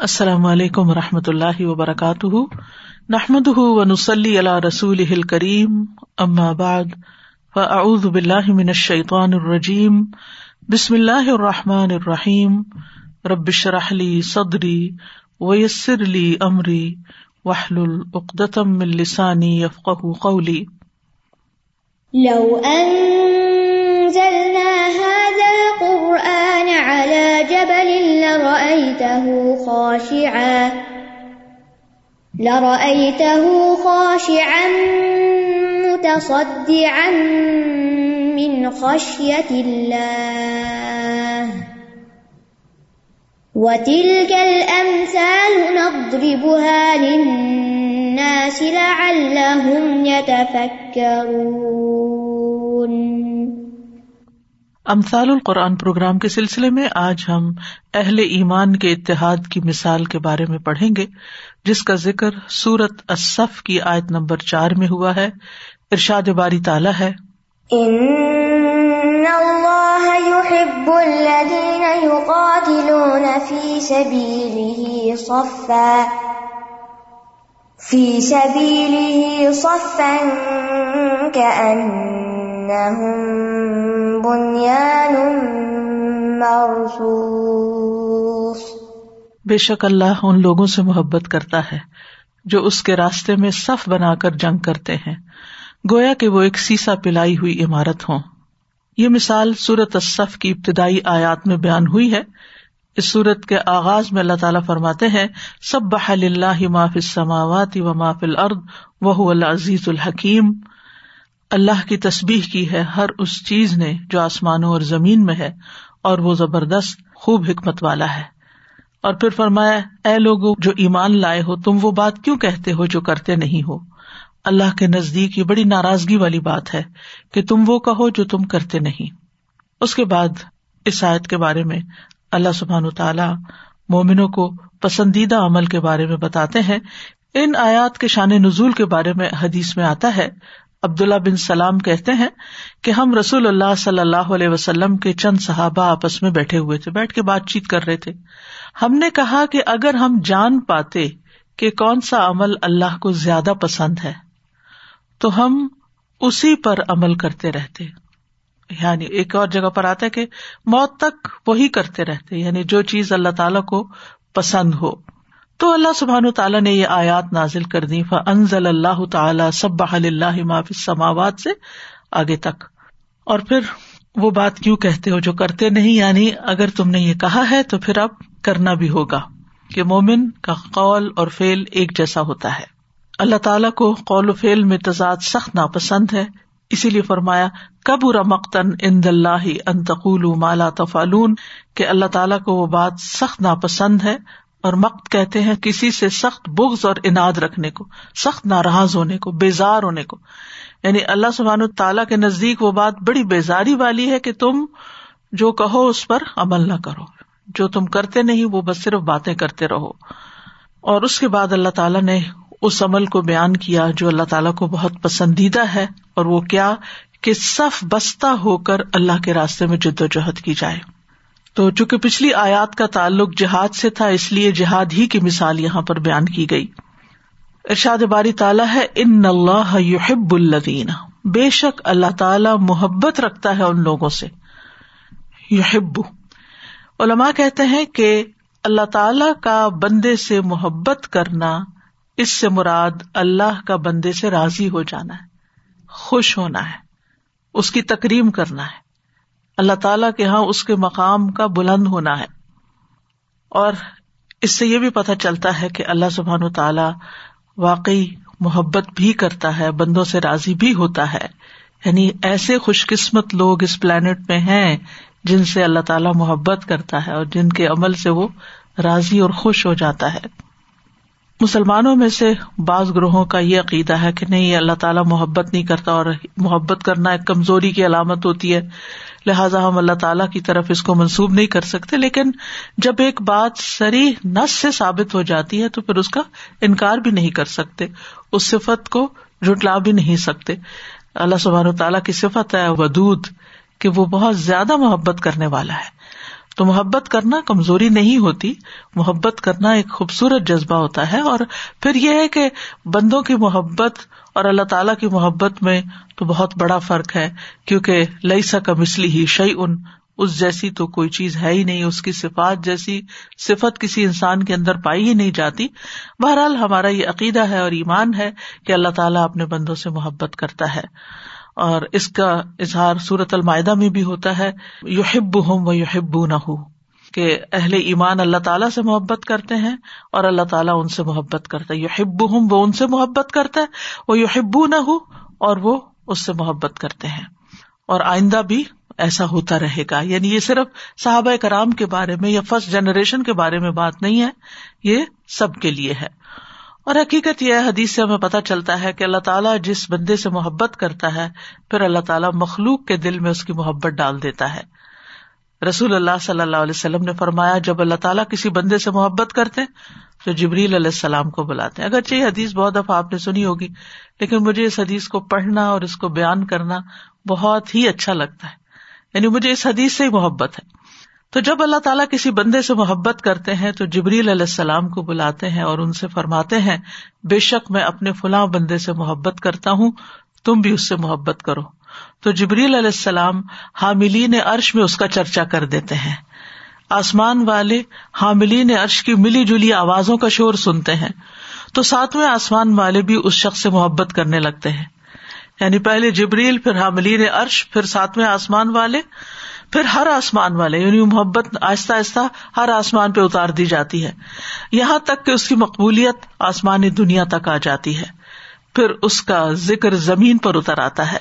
السلام علیکم و رحمۃ اللہ وبرکاتہ۔ نحمد و نسلی اللہ رسول کریم اماب فعز باللہ من الشیطان الرجیم۔ بسم اللہ الرحمٰن الرحیم۔ ربش رحلی صدری ویسر علی عمری وحل العقدم السانی یفق قولی۔ لو على جبل لرأيته خاشعا لرأيته خاشعا متصدعا من خشية الله. وتلك الأمثال نضربها للناس لعلهم يتفكرون. امثال القرآن پروگرام کے سلسلے میں آج ہم اہل ایمان کے اتحاد کی مثال کے بارے میں پڑھیں گے، جس کا ذکر سورت اصف کی آیت نمبر چار میں ہوا ہے۔ ارشاد باری تعالیٰ ہے۔ بے شک اللہ ان لوگوں سے محبت کرتا ہے جو اس کے راستے میں صف بنا کر جنگ کرتے ہیں۔ گویا کہ وہ ایک سیسا پلائی ہوئی عمارت ہوں۔ یہ مثال سورت الصف کی ابتدائی آیات میں بیان ہوئی ہے۔ اس سورت کے آغاز میں اللہ تعالیٰ فرماتے ہیں سب بحل اللہ معاف السماوات و معاف الارض وہ العزیز الحکیم۔ اللہ کی تصبیح کی ہے، ہر اس چیز نے جو آسمانوں اور زمین میں ہے، اور وہ زبردست خوب حکمت والا ہے۔ اور پھر فرمایا، اے لوگ جو ایمان لائے ہو، تم وہ بات کیوں کہتے ہو جو کرتے نہیں ہو؟ اللہ کے نزدیک یہ بڑی ناراضگی والی بات ہے کہ تم وہ کہو جو تم کرتے نہیں۔ اس کے بعد اس آیت کے بارے میں اللہ سبحان تعالی مومنوں کو پسندیدہ عمل کے بارے میں بتاتے ہیں۔ ان آیات کے شان نزول کے بارے میں حدیث میں آتا ہے عبداللہ بن سلام کہتے ہیں کہ ہم رسول اللہ صلی اللہ علیہ وسلم کے چند صحابہ آپس میں بیٹھے ہوئے تھے، بیٹھ کے بات چیت کر رہے تھے۔ ہم نے کہا کہ اگر ہم جان پاتے کہ کون سا عمل اللہ کو زیادہ پسند ہے، تو ہم اسی پر عمل کرتے رہتے۔ یعنی ایک اور جگہ پر آتا ہے کہ موت تک وہی کرتے رہتے یعنی جو چیز اللہ تعالی کو پسند ہو۔ تو اللہ سبحان تعالیٰ نے یہ آیات نازل کر دی فنزل اللہ تعالیٰ سب اللہ معاف سماوات سے آگے تک۔ اور پھر وہ بات کیوں کہتے ہو جو کرتے نہیں؟ یعنی اگر تم نے یہ کہا ہے تو پھر اب کرنا بھی ہوگا کہ مومن کا قول اور فیل ایک جیسا ہوتا ہے۔ اللہ تعالیٰ کو قول و فیل میں تضاد سخت ناپسند ہے۔ اسی لیے فرمایا کب مقتن ان دلہ انتقول مالا تفالون کہ اللہ تعالیٰ کو وہ بات سخت ناپسند ہے اور مقت کہتے ہیں کسی سے سخت بغض اور اناد رکھنے کو، سخت ناراض ہونے کو، بیزار ہونے کو۔ یعنی اللہ سبحان تعالیٰ کے نزدیک وہ بات بڑی بیزاری والی ہے کہ تم جو کہو اس پر عمل نہ کرو۔ جو تم کرتے نہیں وہ بس صرف باتیں کرتے رہو۔ اور اس کے بعد اللہ تعالیٰ نے اس عمل کو بیان کیا جو اللہ تعالیٰ کو بہت پسندیدہ ہے اور وہ کیا کہ صف بستہ ہو کر اللہ کے راستے میں جد و جہد کی جائے۔ تو چونکہ پچھلی آیات کا تعلق جہاد سے تھا، اس لیے جہاد ہی کی مثال یہاں پر بیان کی گئی۔ ارشاد باری تعالیٰ ہے، ان اللہ یحب الدین بے شک اللہ تعالی محبت رکھتا ہے ان لوگوں سے۔ یحب۔ علما کہتے ہیں کہ اللہ تعالی کا بندے سے محبت کرنا، اس سے مراد اللہ کا بندے سے راضی ہو جانا ہے، خوش ہونا ہے، اس کی تکریم کرنا ہے۔ اللہ تعالی کے یہاں اس کے مقام کا بلند ہونا ہے۔ اور اس سے یہ بھی پتہ چلتا ہے کہ اللہ سبحان و تعالی واقعی محبت بھی کرتا ہے، بندوں سے راضی بھی ہوتا ہے۔ یعنی ایسے خوش قسمت لوگ اس پلانٹ میں ہیں جن سے اللہ تعالیٰ محبت کرتا ہے اور جن کے عمل سے وہ راضی اور خوش ہو جاتا ہے۔ مسلمانوں میں سے بعض گروہوں کا یہ عقیدہ ہے کہ نہیں اللہ تعالیٰ محبت نہیں کرتا اور محبت کرنا ایک کمزوری کی علامت ہوتی ہے۔ لہٰذا ہم اللہ تعالیٰ کی طرف اس کو منسوب نہیں کر سکتے، لیکن جب ایک بات سری نس سے ثابت ہو جاتی ہے تو پھر اس کا انکار بھی نہیں کر سکتے، اس صفت کو جٹلا بھی نہیں سکتے۔ اللہ سبحان و تعالیٰ کی صفت ہے ودود، کہ وہ بہت زیادہ محبت کرنے والا ہے۔ تو محبت کرنا کمزوری نہیں ہوتی، محبت کرنا ایک خوبصورت جذبہ ہوتا ہے۔ اور پھر یہ ہے کہ بندوں کی محبت اور اللہ تعالی کی محبت میں تو بہت بڑا فرق ہے، کیونکہ لئی سا کا مسلی ہی شعی ان اس جیسی تو کوئی چیز ہے ہی نہیں، اس کی صفات جیسی صفت کسی انسان کے اندر پائی ہی نہیں جاتی۔ بہرحال ہمارا یہ عقیدہ ہے اور ایمان ہے کہ اللہ تعالیٰ اپنے بندوں سے محبت کرتا ہے۔ اور اس کا اظہار سورت المائدہ میں بھی ہوتا ہے یو ہوں و یو نہ ہو کہ اہل ایمان اللہ تعالیٰ سے محبت کرتے ہیں اور اللہ تعالیٰ ان سے محبت کرتا ہے۔ یو ہب ہوں وہ ان سے محبت کرتا ہے۔ وہ یو ہبو نہ ہو اور وہ اس سے محبت کرتے ہیں۔ اور آئندہ بھی ایسا ہوتا رہے گا۔ یعنی یہ صرف صحابہ کرام کے بارے میں یا فرسٹ جنریشن کے بارے میں بات نہیں ہے، یہ سب کے لیے ہے۔ اور حقیقت یہ حدیث سے ہمیں پتا چلتا ہے کہ اللہ تعالیٰ جس بندے سے محبت کرتا ہے، پھر اللہ تعالیٰ مخلوق کے دل میں اس کی محبت ڈال دیتا ہے۔ رسول اللہ صلی اللہ علیہ وسلم نے فرمایا، جب اللہ تعالیٰ کسی بندے سے محبت کرتے تو جبریل علیہ السلام کو بلاتے۔ اگرچہ یہ حدیث بہت دفعہ آپ نے سنی ہوگی، لیکن مجھے اس حدیث کو پڑھنا اور اس کو بیان کرنا بہت ہی اچھا لگتا ہے۔ یعنی مجھے اس حدیث سے ہی محبت ہے۔ تو جب اللہ تعالیٰ کسی بندے سے محبت کرتے ہیں تو جبریل علیہ السلام کو بلاتے ہیں اور ان سے فرماتے ہیں، بے شک میں اپنے فلاں بندے سے محبت کرتا ہوں، تم بھی اس سے محبت کرو۔ تو جبریل علیہ السلام حاملین عرش میں اس کا چرچا کر دیتے ہیں۔ آسمان والے حاملین عرش کی ملی جلی آوازوں کا شور سنتے ہیں۔ تو ساتویں آسمان والے بھی اس شخص سے محبت کرنے لگتے ہیں۔ یعنی پہلے جبریل، پھر حاملین عرش، پھر ساتویں آسمان والے، پھر ہر آسمان والے یعنی محبت آہستہ آہستہ ہر آسمان پہ اتار دی جاتی ہے۔ یہاں تک کہ اس کی مقبولیت آسمانی دنیا تک آ جاتی ہے۔ پھر اس کا ذکر زمین پر اتر آتا ہے۔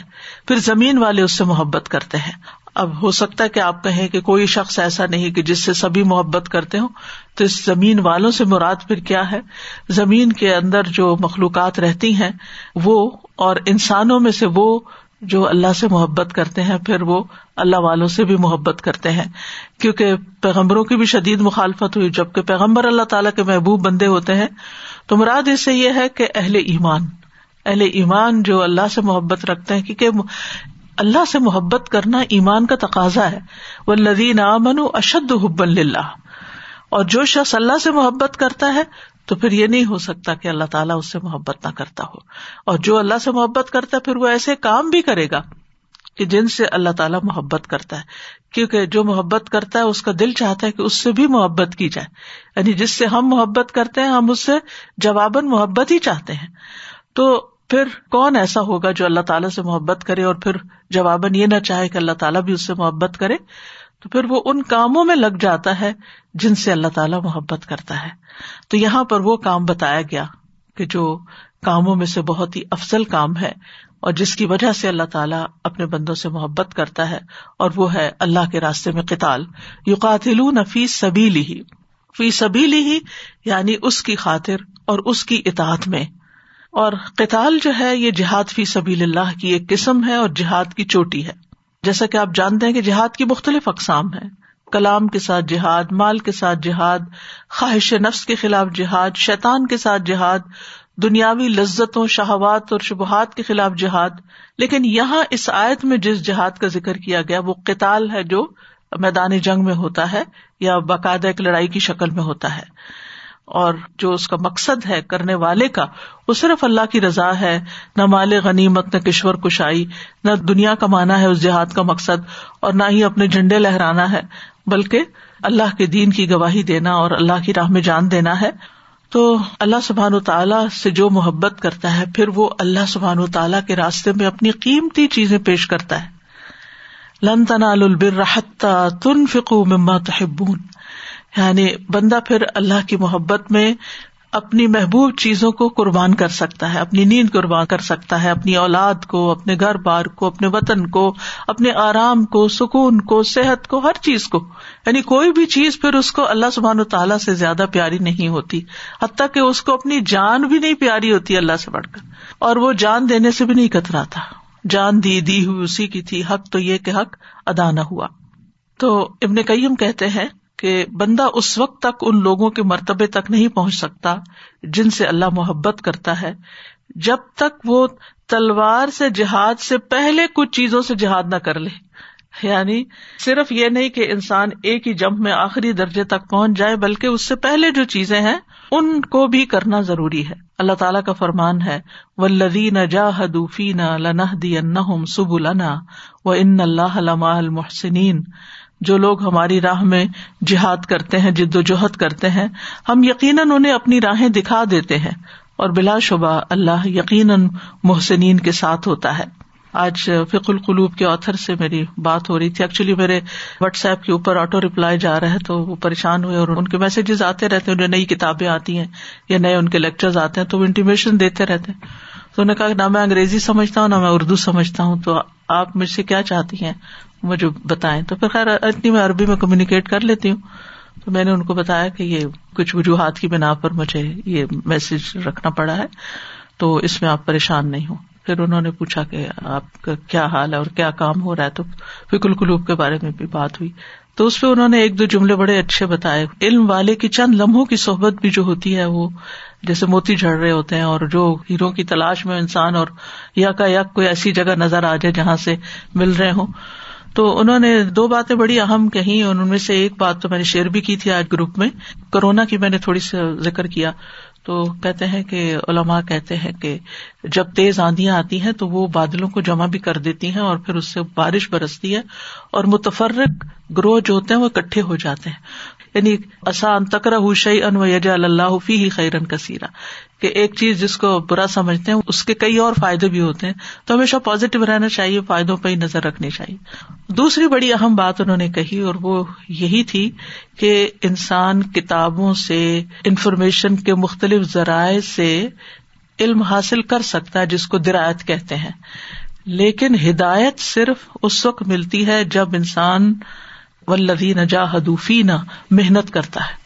پھر زمین والے اس سے محبت کرتے ہیں۔ اب ہو سکتا ہے کہ آپ کہیں کہ کوئی شخص ایسا نہیں کہ جس سے سبھی محبت کرتے ہوں۔ تو اس زمین والوں سے مراد پھر کیا ہے؟ زمین کے اندر جو مخلوقات رہتی ہیں، وہ اور انسانوں میں سے وہ جو اللہ سے محبت کرتے ہیں، پھر وہ اللہ والوں سے بھی محبت کرتے ہیں۔ کیونکہ پیغمبروں کی بھی شدید مخالفت ہوئی۔ جبکہ پیغمبر اللہ تعالیٰ کے محبوب بندے ہوتے ہیں، تو مراد اس سے یہ ہے کہ اہل ایمان۔ اہل ایمان جو اللہ سے محبت رکھتے ہیں، کیونکہ اللہ سے محبت کرنا ایمان کا تقاضا ہے۔ وہ لدین امن اشد حب اللہ اور جو شخص اللہ سے محبت کرتا ہے، تو پھر یہ نہیں ہو سکتا کہ اللہ تعالیٰ اس سے محبت نہ کرتا ہو۔ اور جو اللہ سے محبت کرتا ہے، پھر وہ ایسے کام بھی کرے گا کہ جن سے اللہ تعالیٰ محبت کرتا ہے۔ کیونکہ جو محبت کرتا ہے، اس کا دل چاہتا ہے کہ اس سے بھی محبت کی جائے۔ یعنی جس سے ہم محبت کرتے ہیں، ہم اس سے جواباً محبت ہی چاہتے ہیں۔ تو پھر کون ایسا ہوگا جو اللہ تعالیٰ سے محبت کرے اور پھر جواباً یہ نہ چاہے کہ اللہ تعالیٰ بھی اس سے محبت کرے؟ تو پھر وہ ان کاموں میں لگ جاتا ہے جن سے اللہ تعالیٰ محبت کرتا ہے۔ تو یہاں پر وہ کام بتایا گیا کہ جو کاموں میں سے بہت ہی افضل کام ہے اور جس کی وجہ سے اللہ تعالیٰ اپنے بندوں سے محبت کرتا ہے اور وہ ہے اللہ کے راستے میں قتال۔ یو فی سبیلی ہی فی سبیلی ہی یعنی اس کی خاطر اور اس کی اطاعت میں۔ اور قتال جو ہے، یہ جہاد فی سبیل اللہ کی ایک قسم ہے اور جہاد کی چوٹی ہے۔ جیسا کہ آپ جانتے ہیں کہ جہاد کی مختلف اقسام ہے کلام کے ساتھ جہاد، مال کے ساتھ جہاد، خواہش نفس کے خلاف جہاد، شیطان کے ساتھ جہاد، دنیاوی لذتوں، شہوات اور شبہات کے خلاف جہاد۔ لیکن یہاں اس آیت میں جس جہاد کا ذکر کیا گیا، وہ قتال ہے جو میدان جنگ میں ہوتا ہے یا باقاعدہ ایک لڑائی کی شکل میں ہوتا ہے۔ اور جو اس کا مقصد ہے کرنے والے کا، وہ صرف اللہ کی رضا ہے، نہ مال غنیمت، نہ کشور کشائی، نہ دنیا کمانا ہے اس جہاد کا مقصد، اور نہ ہی اپنے جھنڈے لہرانا ہے، بلکہ اللہ کے دین کی گواہی دینا اور اللہ کی راہ میں جان دینا ہے۔ تو اللہ سبحان و تعالیٰ سے جو محبت کرتا ہے، پھر وہ اللہ سبحان و تعالیٰ کے راستے میں اپنی قیمتی چیزیں پیش کرتا ہے۔ لن تنا البر تن فکو مما تحبون۔ یعنی بندہ پھر اللہ کی محبت میں اپنی محبوب چیزوں کو قربان کر سکتا ہے، اپنی نیند قربان کر سکتا ہے، اپنی اولاد کو، اپنے گھر بار کو، اپنے وطن کو، اپنے آرام کو، سکون کو، صحت کو، ہر چیز کو۔ یعنی کوئی بھی چیز پھر اس کو اللہ سبحان و تعالیٰ سے زیادہ پیاری نہیں ہوتی۔ حتیٰ کہ اس کو اپنی جان بھی نہیں پیاری ہوتی اللہ سے بڑھ کر۔ اور وہ جان دینے سے بھی نہیں کترا تھا جان دی دی ہوئی اسی کی تھی۔ حق تو یہ کہ حق ادا نہ ہوا۔ تو ابن کئیم کہتے ہیں کہ بندہ اس وقت تک ان لوگوں کے مرتبے تک نہیں پہنچ سکتا جن سے اللہ محبت کرتا ہے۔ جب تک وہ تلوار سے جہاد سے پہلے کچھ چیزوں سے جہاد نہ کر لے۔ یعنی صرف یہ نہیں کہ انسان ایک ہی جمپ میں آخری درجے تک پہنچ جائے، بلکہ اس سے پہلے جو چیزیں ہیں، ان کو بھی کرنا ضروری ہے۔ اللہ تعالیٰ کا فرمان ہے و لدین جا حدوفین لنح دی سب النا و ان اللہ المحسنین جو لوگ ہماری راہ میں جہاد کرتے ہیں، جد و جہد کرتے ہیں، ہم یقیناً انہیں اپنی راہیں دکھا دیتے ہیں اور بلا شبہ اللہ یقیناً محسنین کے ساتھ ہوتا ہے۔ آج فک القلوب کے آتھر سے میری بات ہو رہی تھی۔ ایکچولی میرے واٹس ایپ کے اوپر آٹو ریپلائی جا رہا ہے تو وہ پریشان ہوئے اور ان کے میسجز آتے رہتے ہیں، انہیں نئی کتابیں آتی ہیں یا نئے ان کے لیکچر آتے ہیں تو وہ انٹیمیشن دیتے رہتے ہیں۔ تو انہوں نے کہا نہ میں انگریزی سمجھتا ہوں، نہ میں اردو سمجھتا ہوں۔ تو آپ مجھ سے کیا چاہتی ہیں؟ مجھے بتائیں۔ تو پھر خیر، اتنی میں عربی میں کمیونیکیٹ کر لیتی ہوں۔ تو میں نے ان کو بتایا کہ یہ کچھ وجوہات کی بنا پر مجھے یہ میسج رکھنا پڑا ہے۔ تو اس میں آپ پریشان نہیں ہوں۔ پھر انہوں نے پوچھا کہ آپ کا کیا حال ہے اور کیا کام ہو رہا ہے؟ تو فکل قلوب کے بارے میں بھی بات ہوئی۔ تو اس پہ انہوں نے ایک دو جملے بڑے اچھے بتائے۔ علم والے کی چند لمحوں کی صحبت بھی جو ہوتی ہے، وہ جیسے موتی جھڑ رہے ہوتے ہیں اور جو ہیرو کی تلاش میں انسان اور یا کا یک کوئی ایسی جگہ نظر آ جائے جہاں سے مل رہے ہوں۔ تو انہوں نے دو باتیں بڑی اہم کہی ان میں سے ایک بات تو میں نے شیئر بھی کی تھی آج گروپ میں کورونا کی میں نے تھوڑی سی ذکر کیا۔ تو کہتے ہیں کہ علماء کہتے ہیں کہ جب تیز آندیاں آتی ہیں تو وہ بادلوں کو جمع بھی کر دیتی ہیں اور پھر اس سے بارش برستی ہے، اور متفرق گروہ جو ہوتے ہیں وہ اکٹھے ہو جاتے ہیں۔ یعنی آسان تکرا ہوشی ان و یجا اللہ فی ہی خیرن کثیرہ کہ ایک چیز جس کو برا سمجھتے ہیں، اس کے کئی اور فائدے بھی ہوتے ہیں۔ تو ہمیشہ پازیٹو رہنا چاہیے، فائدوں پہ ہی نظر رکھنی چاہیے۔ دوسری بڑی اہم بات انہوں نے کہی، اور وہ یہی تھی کہ انسان کتابوں سے انفارمیشن کے مختلف ذرائع سے علم حاصل کر سکتا ہے، جس کو درایت کہتے ہیں۔ لیکن ہدایت صرف اس وقت ملتی ہے جب انسان ولدی نجا حدوفی نہ محنت کرتا ہے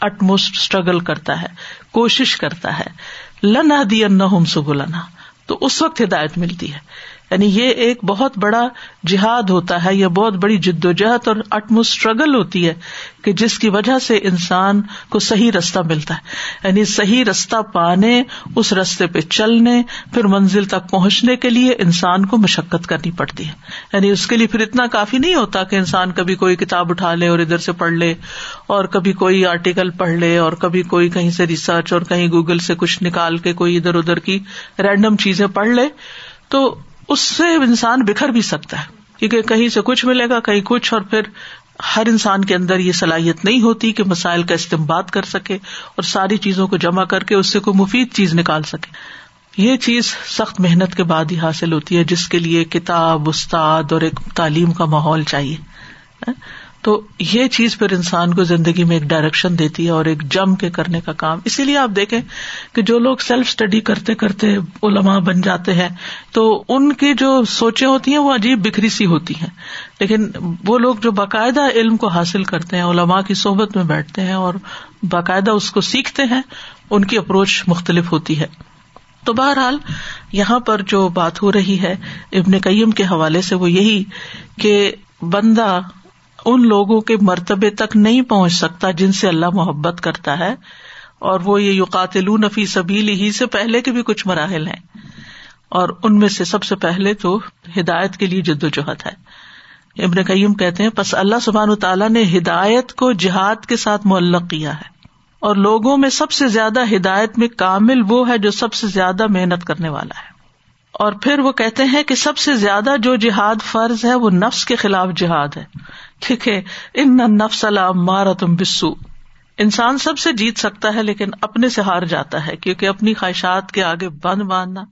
اٹ موسٹ اسٹرگل کرتا ہے، کوشش کرتا ہے لنا دی ان سبلنا، تو اس وقت ہدایت ملتی ہے۔ یعنی یہ ایک بہت بڑا جہاد ہوتا ہے، یہ بہت بڑی جد و جہد اور اٹمو اسٹرگل ہوتی ہے کہ جس کی وجہ سے انسان کو صحیح رستہ ملتا ہے۔ یعنی صحیح رستہ پانے، اس رستے پہ چلنے، پھر منزل تک پہنچنے کے لیے انسان کو مشقت کرنی پڑتی ہے۔ یعنی اس کے لیے پھر اتنا کافی نہیں ہوتا کہ انسان کبھی کوئی کتاب اٹھا لے اور ادھر سے پڑھ لے، اور کبھی کوئی آرٹیکل پڑھ لے، اور کبھی کوئی کہیں سے ریسرچ اور کہیں گوگل سے کچھ نکال کے کوئی ادھر ادھر کی رینڈم چیزیں پڑھ لے۔ تو اس سے انسان بکھر بھی سکتا ہے۔ کیونکہ کہیں سے کچھ ملے گا، کہیں کچھ، اور پھر ہر انسان کے اندر یہ صلاحیت نہیں ہوتی کہ مسائل کا استعمال کر سکے اور ساری چیزوں کو جمع کر کے اس سے کوئی مفید چیز نکال سکے۔ یہ چیز سخت محنت کے بعد ہی حاصل ہوتی ہے، جس کے لیے کتاب، استاد اور ایک تعلیم کا ماحول چاہیے۔ تو یہ چیز پھر انسان کو زندگی میں ایک ڈائریکشن دیتی ہے اور ایک جم کے کرنے کا کام۔ اسی لیے آپ دیکھیں کہ جو لوگ سیلف اسٹڈی کرتے کرتے علما بن جاتے ہیں، تو ان کی جو سوچیں ہوتی ہیں وہ عجیب بکھری سی ہوتی ہیں۔ لیکن وہ لوگ جو باقاعدہ علم کو حاصل کرتے ہیں علما کی صحبت میں بیٹھتے ہیں اور باقاعدہ اس کو سیکھتے ہیں، ان کی اپروچ مختلف ہوتی ہے۔ تو بہرحال یہاں پر جو بات ہو رہی ہے، ابن قیم کے حوالے سے وہ یہی کہ بندہ ان لوگوں کے مرتبے تک نہیں پہنچ سکتا جن سے اللہ محبت کرتا ہے، اور وہ یہ یوقاتل نفی سبیل ہی سے پہلے کے بھی کچھ مراحل ہیں۔ اور ان میں سے سب سے پہلے تو ہدایت کے لیے جد و جہد ہے۔ ابن قیم کہتے ہیں بس اللہ سبحان تعالیٰ نے ہدایت کو جہاد کے ساتھ معلق کیا ہے۔ اور لوگوں میں سب سے زیادہ ہدایت میں کامل وہ ہے جو سب سے زیادہ محنت کرنے والا ہے۔ اور پھر وہ کہتے ہیں کہ سب سے زیادہ جو جہاد فرض ہے وہ نفس کے خلاف جہاد ہے۔ ٹھیک ہے ان نفس مارا تم بسو انسان سب سے جیت سکتا ہے لیکن اپنے سے ہار جاتا ہے، کیونکہ اپنی خواہشات کے آگے بند باندھنا،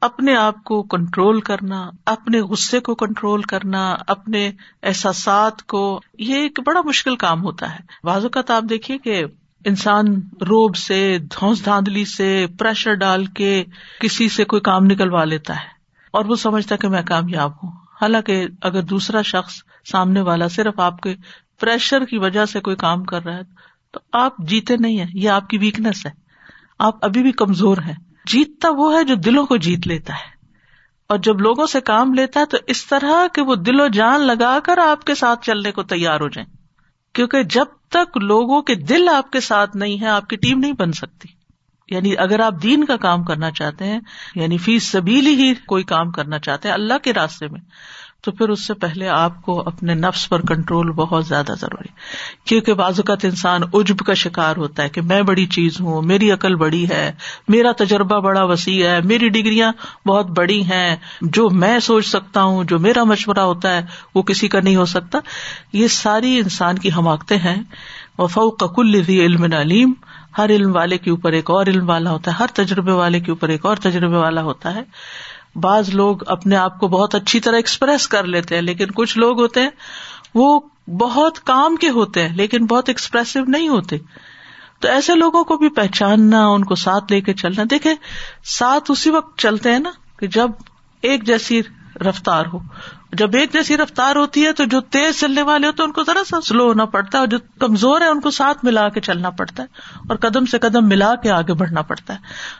اپنے آپ کو کنٹرول کرنا، اپنے غصے کو کنٹرول کرنا، اپنے احساسات کو، یہ ایک بڑا مشکل کام ہوتا ہے۔ بعض اوقات آپ دیکھیے کہ انسان روب سے دھوس دھاندلی سے، پریشر ڈال کے کسی سے کوئی کام نکلوا لیتا ہے اور وہ سمجھتا کہ میں کامیاب ہوں۔ حالانکہ اگر دوسرا شخص سامنے والا، صرف آپ کے پریشر کی وجہ سے کوئی کام کر رہا ہے، تو آپ جیتے نہیں ہے یہ آپ کی ویکنیس ہے۔ آپ ابھی بھی کمزور ہیں۔ جیتتا وہ ہے جو دلوں کو جیت لیتا ہے۔ اور جب لوگوں سے کام لیتا ہے، تو اس طرح کہ وہ دل و جان لگا کر آپ کے ساتھ چلنے کو تیار ہو جائیں۔ کیونکہ جب تک لوگوں کے دل آپ کے ساتھ نہیں ہے آپ کی ٹیم نہیں بن سکتی۔ یعنی اگر آپ دین کا کام کرنا چاہتے ہیں یعنی فیس سبیلی ہی کوئی کام کرنا چاہتے ہیں، اللہ کے راستے میں تو پھر اس سے پہلے آپ کو اپنے نفس پر کنٹرول بہت زیادہ ضروری کیونکہ بعض اوقات انسان عجب کا شکار ہوتا ہے کہ میں بڑی چیز ہوں، میری عقل بڑی ہے، میرا تجربہ بڑا وسیع ہے، میری ڈگریاں بہت بڑی ہیں، جو میں سوچ سکتا ہوں، جو میرا مشورہ ہوتا ہے، وہ کسی کا نہیں ہو سکتا۔ یہ ساری انسان کی حماقتیں ہیں۔ وفا کل علم علیم۔ ہر علم والے کے اوپر ایک اور علم والا ہوتا ہے، ہر تجربے والے کے اوپر ایک اور تجربے والا ہوتا ہے۔ بعض لوگ اپنے آپ کو بہت اچھی طرح ایکسپریس کر لیتے ہیں، لیکن کچھ لوگ ہوتے ہیں، وہ بہت کام کے ہوتے ہیں، لیکن بہت ایکسپریسو نہیں ہوتے۔ تو ایسے لوگوں کو بھی پہچاننا، ان کو ساتھ لے کے چلنا۔ دیکھے ساتھ اسی وقت چلتے ہیں نا، کہ جب ایک جیسی رفتار ہو۔ جب ایک جیسی رفتار ہوتی ہے تو جو تیز چلنے والے ہوتے ہیں ان کو ذرا سا سلو ہونا پڑتا ہے اور جو کمزور ہے ان کو ساتھ ملا کے چلنا پڑتا ہے اور قدم سے قدم ملا کے آگے بڑھنا پڑتا ہے۔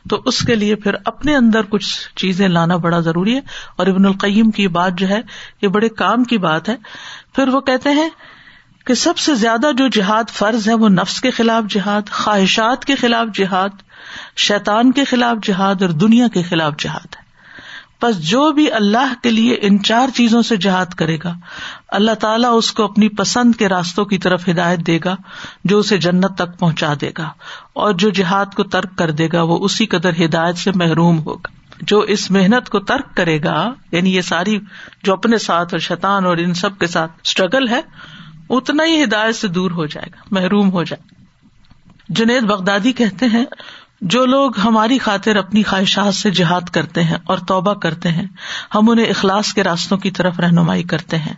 تو اس کے لیے پھر اپنے اندر کچھ چیزیں لانا بڑا ضروری ہے۔ اور ابن القیم کی بات جو ہے، یہ بڑے کام کی بات ہے۔ پھر وہ کہتے ہیں کہ سب سے زیادہ جو جہاد فرض ہے وہ نفس کے خلاف جہاد، خواہشات کے خلاف جہاد، شیطان کے خلاف جہاد اور دنیا کے خلاف جہاد ہے۔ بس جو بھی اللہ کے لیے ان چار چیزوں سے جہاد کرے گا، اللہ تعالیٰ اس کو اپنی پسند کے راستوں کی طرف ہدایت دے گا، جو اسے جنت تک پہنچا دے گا، اور جو جہاد کو ترک کر دے گا، وہ اسی قدر ہدایت سے محروم ہوگا۔ جو اس محنت کو ترک کرے گا یعنی یہ ساری جو اپنے ساتھ اور شیطان اور ان سب کے ساتھ اسٹرگل ہے، اتنا ہی ہدایت سے دور ہو جائے گا، محروم ہو جائے گا۔ جنید بغدادی کہتے ہیں جو لوگ ہماری خاطر اپنی خواہشات سے جہاد کرتے ہیں اور توبہ کرتے ہیں، ہم انہیں اخلاص کے راستوں کی طرف رہنمائی کرتے ہیں۔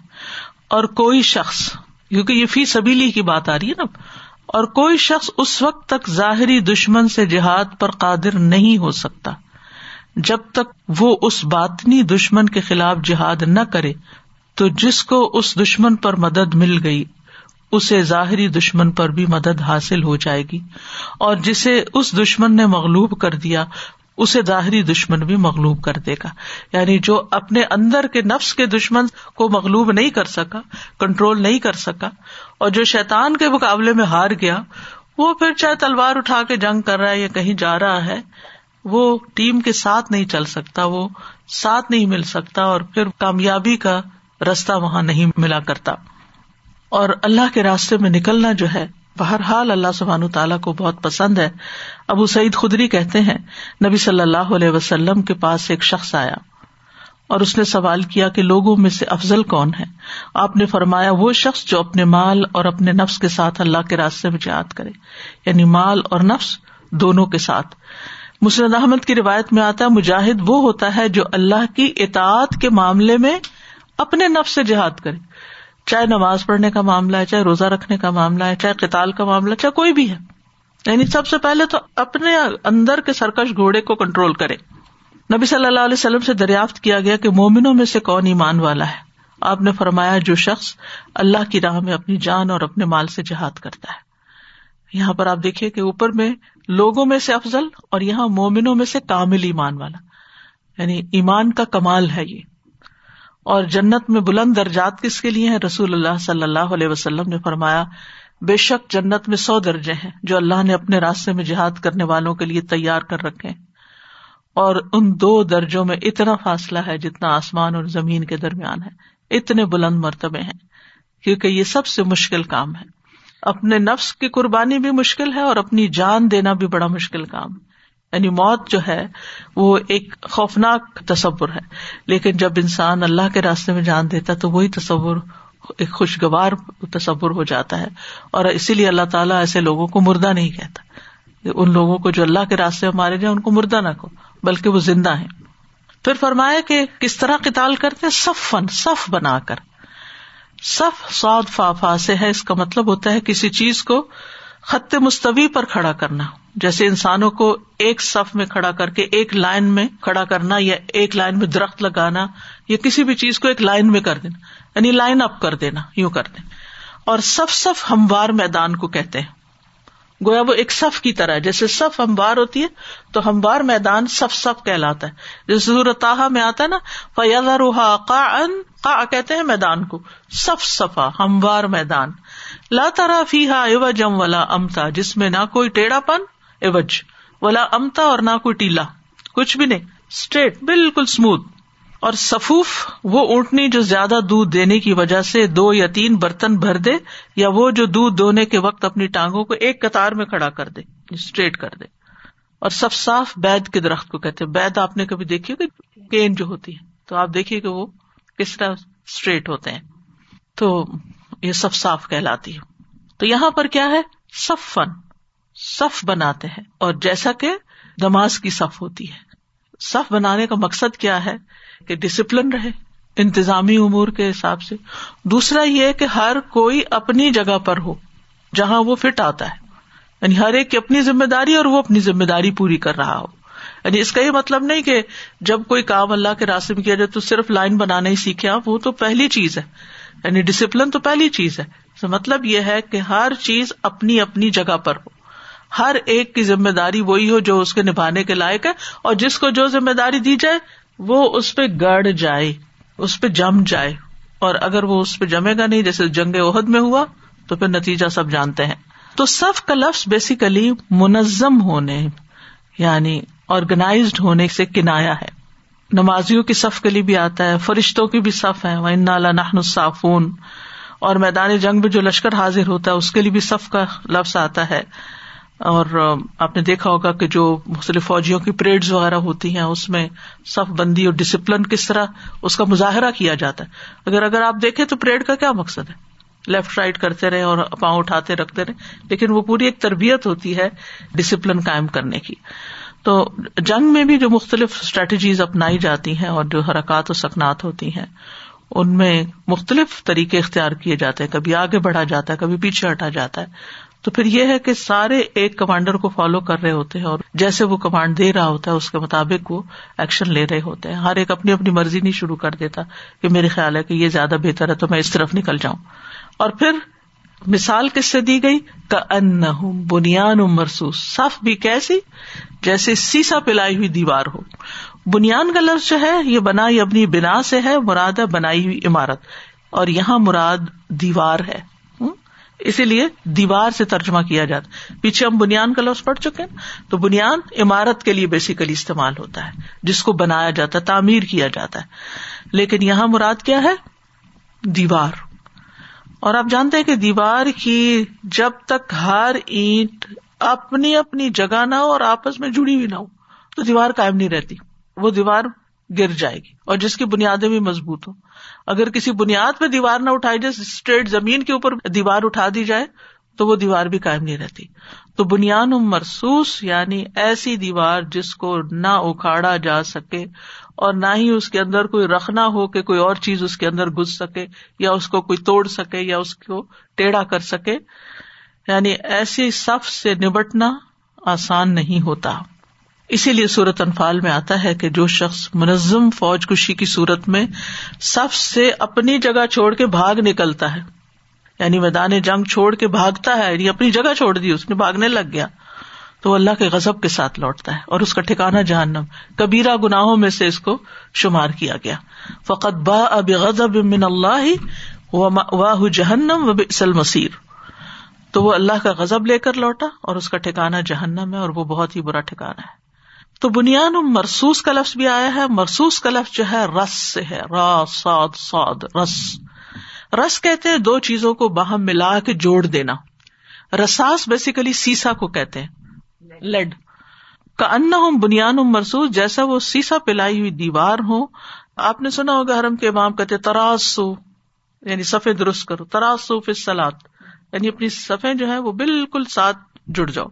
اور کوئی شخص، کیونکہ یہ فی سبیلی کی بات آ رہی ہے نا، اور کوئی شخص اس وقت تک ظاہری دشمن سے جہاد پر قادر نہیں ہو سکتا۔ جب تک وہ اس باطنی دشمن کے خلاف جہاد نہ کرے، تو جس کو اس دشمن پر مدد مل گئی اسے ظاہری دشمن پر بھی مدد حاصل ہو جائے گی اور جسے اس دشمن نے مغلوب کر دیا، اسے ظاہری دشمن بھی مغلوب کر دے گا۔ یعنی جو اپنے اندر کے نفس کے دشمن کو مغلوب نہیں کر سکا، کنٹرول نہیں کر سکا، اور جو شیتان کے مقابلے میں ہار گیا، وہ پھر چاہے تلوار اٹھا کے جنگ کر رہا ہے یا کہیں جا رہا ہے، وہ ٹیم کے ساتھ نہیں چل سکتا، وہ ساتھ نہیں مل سکتا اور پھر کامیابی کا رستہ وہاں نہیں ملا کرتا۔ اور اللہ کے راستے میں نکلنا جو ہے، بہرحال اللہ سبحان تعالیٰ کو بہت پسند ہے۔ ابو سعید خدری کہتے ہیں، نبی صلی اللہ علیہ وسلم کے پاس ایک شخص آیا اور اس نے سوال کیا کہ لوگوں میں سے افضل کون ہے؟ آپ نے فرمایا، وہ شخص جو اپنے مال اور اپنے نفس کے ساتھ اللہ کے راستے میں جہاد کرے۔ یعنی مال اور نفس دونوں کے ساتھ۔ مسرد احمد کی روایت میں آتا ہے، مجاہد وہ ہوتا ہے جو اللہ کی اطاعت کے معاملے میں اپنے نفس سے جہاد کرے۔ چاہے نماز پڑھنے کا معاملہ ہے، چاہے روزہ رکھنے کا معاملہ ہے، چاہے کتال کا معاملہ چاہے کوئی بھی ہے۔ یعنی سب سے پہلے تو اپنے اندر کے سرکش گھوڑے کو کنٹرول کرے۔ نبی صلی اللہ علیہ وسلم سے دریافت کیا گیا کہ مومنوں میں سے کون ایمان والا ہے۔ آپ نے فرمایا، جو شخص اللہ کی راہ میں اپنی جان اور اپنے مال سے جہاد کرتا ہے۔ یہاں پر آپ دیکھیے کہ اوپر میں لوگوں میں سے افضل اور یہاں مومنوں میں سے کامل ایمان والا۔ یعنی ایمان کا کمال ہے یہ۔ اور جنت میں بلند درجات کس کے لیے ہیں؟ رسول اللہ صلی اللہ علیہ وسلم نے فرمایا، بے شک جنت میں سو درجے ہیں جو اللہ نے اپنے راستے میں جہاد کرنے والوں کے لیے تیار کر رکھے اور ان دو درجوں میں اتنا فاصلہ ہے جتنا آسمان اور زمین کے درمیان ہے۔ اتنے بلند مرتبے ہیں، کیونکہ یہ سب سے مشکل کام ہے۔ اپنے نفس کی قربانی بھی مشکل ہے اور اپنی جان دینا بھی بڑا مشکل کام۔ ہے یعنی موت جو ہے وہ ایک خوفناک تصور ہے۔ لیکن جب انسان اللہ کے راستے میں جان دیتا تو وہی تصور ایک خوشگوار تصور ہو جاتا ہے۔ اور اسی لیے اللہ تعالیٰ ایسے لوگوں کو مردہ نہیں کہتا۔ ان لوگوں کو جو اللہ کے راستے میں مارے جائیں ان کو مردہ نہ کو بلکہ وہ زندہ ہے پھر فرمایا کہ کس طرح قتال کرتے صف فن صف بنا کر۔ صف سعود فافا سے ہے، اس کا مطلب ہوتا ہے کسی چیز کو خط مستوی پر کھڑا کرنا۔ جیسے انسانوں کو ایک صف میں کھڑا کر کے ایک لائن میں کھڑا کرنا یا ایک لائن میں درخت لگانا، یا کسی بھی چیز کو ایک لائن میں کر دینا یعنی لائن اپ کر دینا، یوں کر دیں۔ اور صف صف ہموار میدان کو کہتے ہیں۔ گویا وہ ایک صف کی طرح جیسے صف ہموار ہوتی ہے، تو ہموار میدان صف صف کہلاتا ہے۔ جیسے ضرورت میں آتا ہے نا فیض روحا کا کہتے ہیں میدان کو۔ صف صفا، ہموار میدان۔ لا ترا فی ہا جم ولا امتا جس میں نہ کوئی ٹیڑھا پن ایوج ولا امتا اور نہ کوئی ٹیلا، کچھ بھی نہیں اسٹریٹ بالکل اسموتھ اور سفوف وہ اونٹنی جو زیادہ دودھ دینے کی وجہ سے دو یا تین برتن بھر دے، یا وہ جو دودھ دونے کے وقت اپنی ٹانگوں کو ایک قطار میں کھڑا کر دے اسٹریٹ کر دے۔ اور سب صاف بید کے درخت کو کہتے بید آپ نے کبھی دیکھی کین جو ہوتی ہے۔ تو آپ دیکھیے کہ وہ کس طرح اسٹریٹ ہوتے ہیں۔ تو یہ سب صاف کہلاتی ہے۔ تو یہاں پر کیا ہے؟ سف فن صف بناتے ہیں اور جیسا کہ نماز کی صف ہوتی ہے۔ صف بنانے کا مقصد کیا ہے؟ کہ ڈسپلن رہے، انتظامی امور کے حساب سے۔ دوسرا یہ کہ ہر کوئی اپنی جگہ پر ہو، جہاں وہ فٹ آتا ہے۔ یعنی ہر ایک کی اپنی ذمہ داری اور وہ اپنی ذمہ داری پوری کر رہا ہو۔ یعنی اس کا یہ مطلب نہیں کہ جب کوئی کام اللہ کے راستے میں کیا جائے تو صرف لائن بنانا ہی سیکھے آپ، وہ تو پہلی چیز ہے۔ یعنی ڈسپلن تو پہلی چیز ہے۔ مطلب یہ ہے کہ ہر چیز اپنی اپنی جگہ پر ہو۔ ہر ایک کی ذمہ داری وہی ہو جو اس کے نبھانے کے لائق ہے اور جس کو جو ذمہ داری دی جائے وہ اس پہ گڑ جائے، اس پہ جم جائے۔ اور اگر وہ اس پہ جمے گا نہیں، جیسے جنگ عہد میں ہوا، تو پھر نتیجہ سب جانتے ہیں۔ تو سب کا لفظ بیسیکلی منظم ہونے یعنی آرگنائزڈ ہونے سے کنایا ہے۔ نمازیوں کی صف کے لیے بھی آتا ہے، فرشتوں کی بھی صف ہے۔ وہ نحن صافون اور میدان جنگ میں جو لشکر حاضر ہوتا ہے، اس کے لیے بھی صف کا لفظ آتا ہے۔ اور آپ نے دیکھا ہوگا کہ جو مختلف فوجیوں کی پریڈ وغیرہ ہوتی ہیں، اس میں صف بندی اور ڈسپلن کس طرح اس کا مظاہرہ کیا جاتا ہے؟ اگر اگر آپ دیکھیں تو پریڈ کا کیا مقصد ہے؟ لیفٹ رائٹ کرتے رہے اور پاؤں اٹھاتے رکھتے رہے لیکن وہ پوری ایک تربیت ہوتی ہے ڈسپلن قائم کرنے کی۔ تو جنگ میں بھی جو مختلف اسٹریٹجیز اپنائی جاتی ہیں اور جو حرکات و سکنات ہوتی ہیں، ان میں مختلف طریقے اختیار کیے جاتے ہیں۔ کبھی آگے بڑھا جاتا ہے، کبھی پیچھے ہٹا جاتا ہے۔ تو پھر یہ ہے کہ سارے ایک کمانڈر کو فالو کر رہے ہوتے ہیں اور جیسے وہ کمانڈ دے رہا ہوتا ہے، اس کے مطابق وہ ایکشن لے رہے ہوتے ہیں۔ ہر ایک اپنی اپنی مرضی نہیں شروع کر دیتا کہ میرے خیال ہے کہ یہ زیادہ بہتر ہے تو میں اس طرف نکل جاؤں۔ اور پھر مثال کس سے دی گئی؟ کا ان بنیاد مرسوس صف بھی کیسی؟ جیسے سیسا پلائی ہوئی دیوار ہو۔ بنیاد کا لفظ جو ہے، یہ بنائی اپنی بنا سے ہے، مراد ہے بنائی ہوئی عمارت۔ اور یہاں مراد دیوار ہے۔ اسی لیے دیوار سے ترجمہ کیا جاتا پیچھے ہم بنیاد کا لفظ پڑھ چکے ہیں۔ تو بنیاد عمارت کے لیے بیسیکلی استعمال ہوتا ہے، جس کو بنایا جاتا ہے، تعمیر کیا جاتا ہے۔ لیکن یہاں مراد کیا ہے؟ دیوار۔ اور آپ جانتے ہیں کہ دیوار کی جب تک ہر اینٹ اپنی اپنی جگہ نہ ہو اور آپس میں جڑی ہوئی نہ ہو، تو دیوار قائم نہیں رہتی۔ وہ دیوار گر جائے گی اور جس کی بنیادیں بھی مضبوط ہو اگر کسی بنیاد پہ دیوار نہ اٹھائی جائے، اسٹریٹ زمین کے اوپر دیوار اٹھا دی جائے، تو وہ دیوار بھی قائم نہیں رہتی۔ تو بنیاد مرسوس یعنی ایسی دیوار جس کو نہ اکھاڑا جا سکے اور نہ ہی اس کے اندر کوئی رکھنا ہو کہ کوئی اور چیز اس کے اندر گھس سکے یا اس کو کوئی توڑ سکے یا اس کو ٹیڑھا کر سکے۔ یعنی ایسی صف سے نبٹنا آسان نہیں ہوتا۔ اسی لیے صورت انفال میں آتا ہے کہ جو شخص منظم فوج کشی کی صورت میں سب سے اپنی جگہ چھوڑ کے بھاگ نکلتا ہے یعنی میدان جنگ چھوڑ کے بھاگتا ہے یعنی اپنی جگہ چھوڑ دی، اس نے بھاگنے لگ گیا، تو وہ اللہ کے غزب کے ساتھ لوٹتا ہے اور اس کا ٹھکانا جہنم کبیرا گناہوں میں سے اس کو شمار کیا گیا۔ فقط با اب غزب من اللہ واہ جہنم و بسل مسیر تو وہ اللہ کا غزب لے کر لوٹا اور اس کا ٹھکانا جہنم ہے اور وہ بہت ہی برا ٹھکانا ہے۔ تو بنیاد مرسوس کا لفظ بھی آیا ہے، مرسوس کا لفظ جو ہے، رس سے ہے، را سعد سعد رس۔ رس کہتے ہیں دو چیزوں کو باہم ملا کے جوڑ دینا۔ رساس بیسیکلی سیسا کو کہتے ہیں۔ لیڈ کا ان ہوں بنیاد مرسوس، جیسا وہ سیسا پلائی ہوئی دیوار ہو آپ نے سنا ہوگا حرم کے امام کہتے تراسو۔ یعنی سفید درست کرو، تراسو فلاد یعنی اپنی سفید جو ہے وہ بالکل ساتھ جڑ جاؤ۔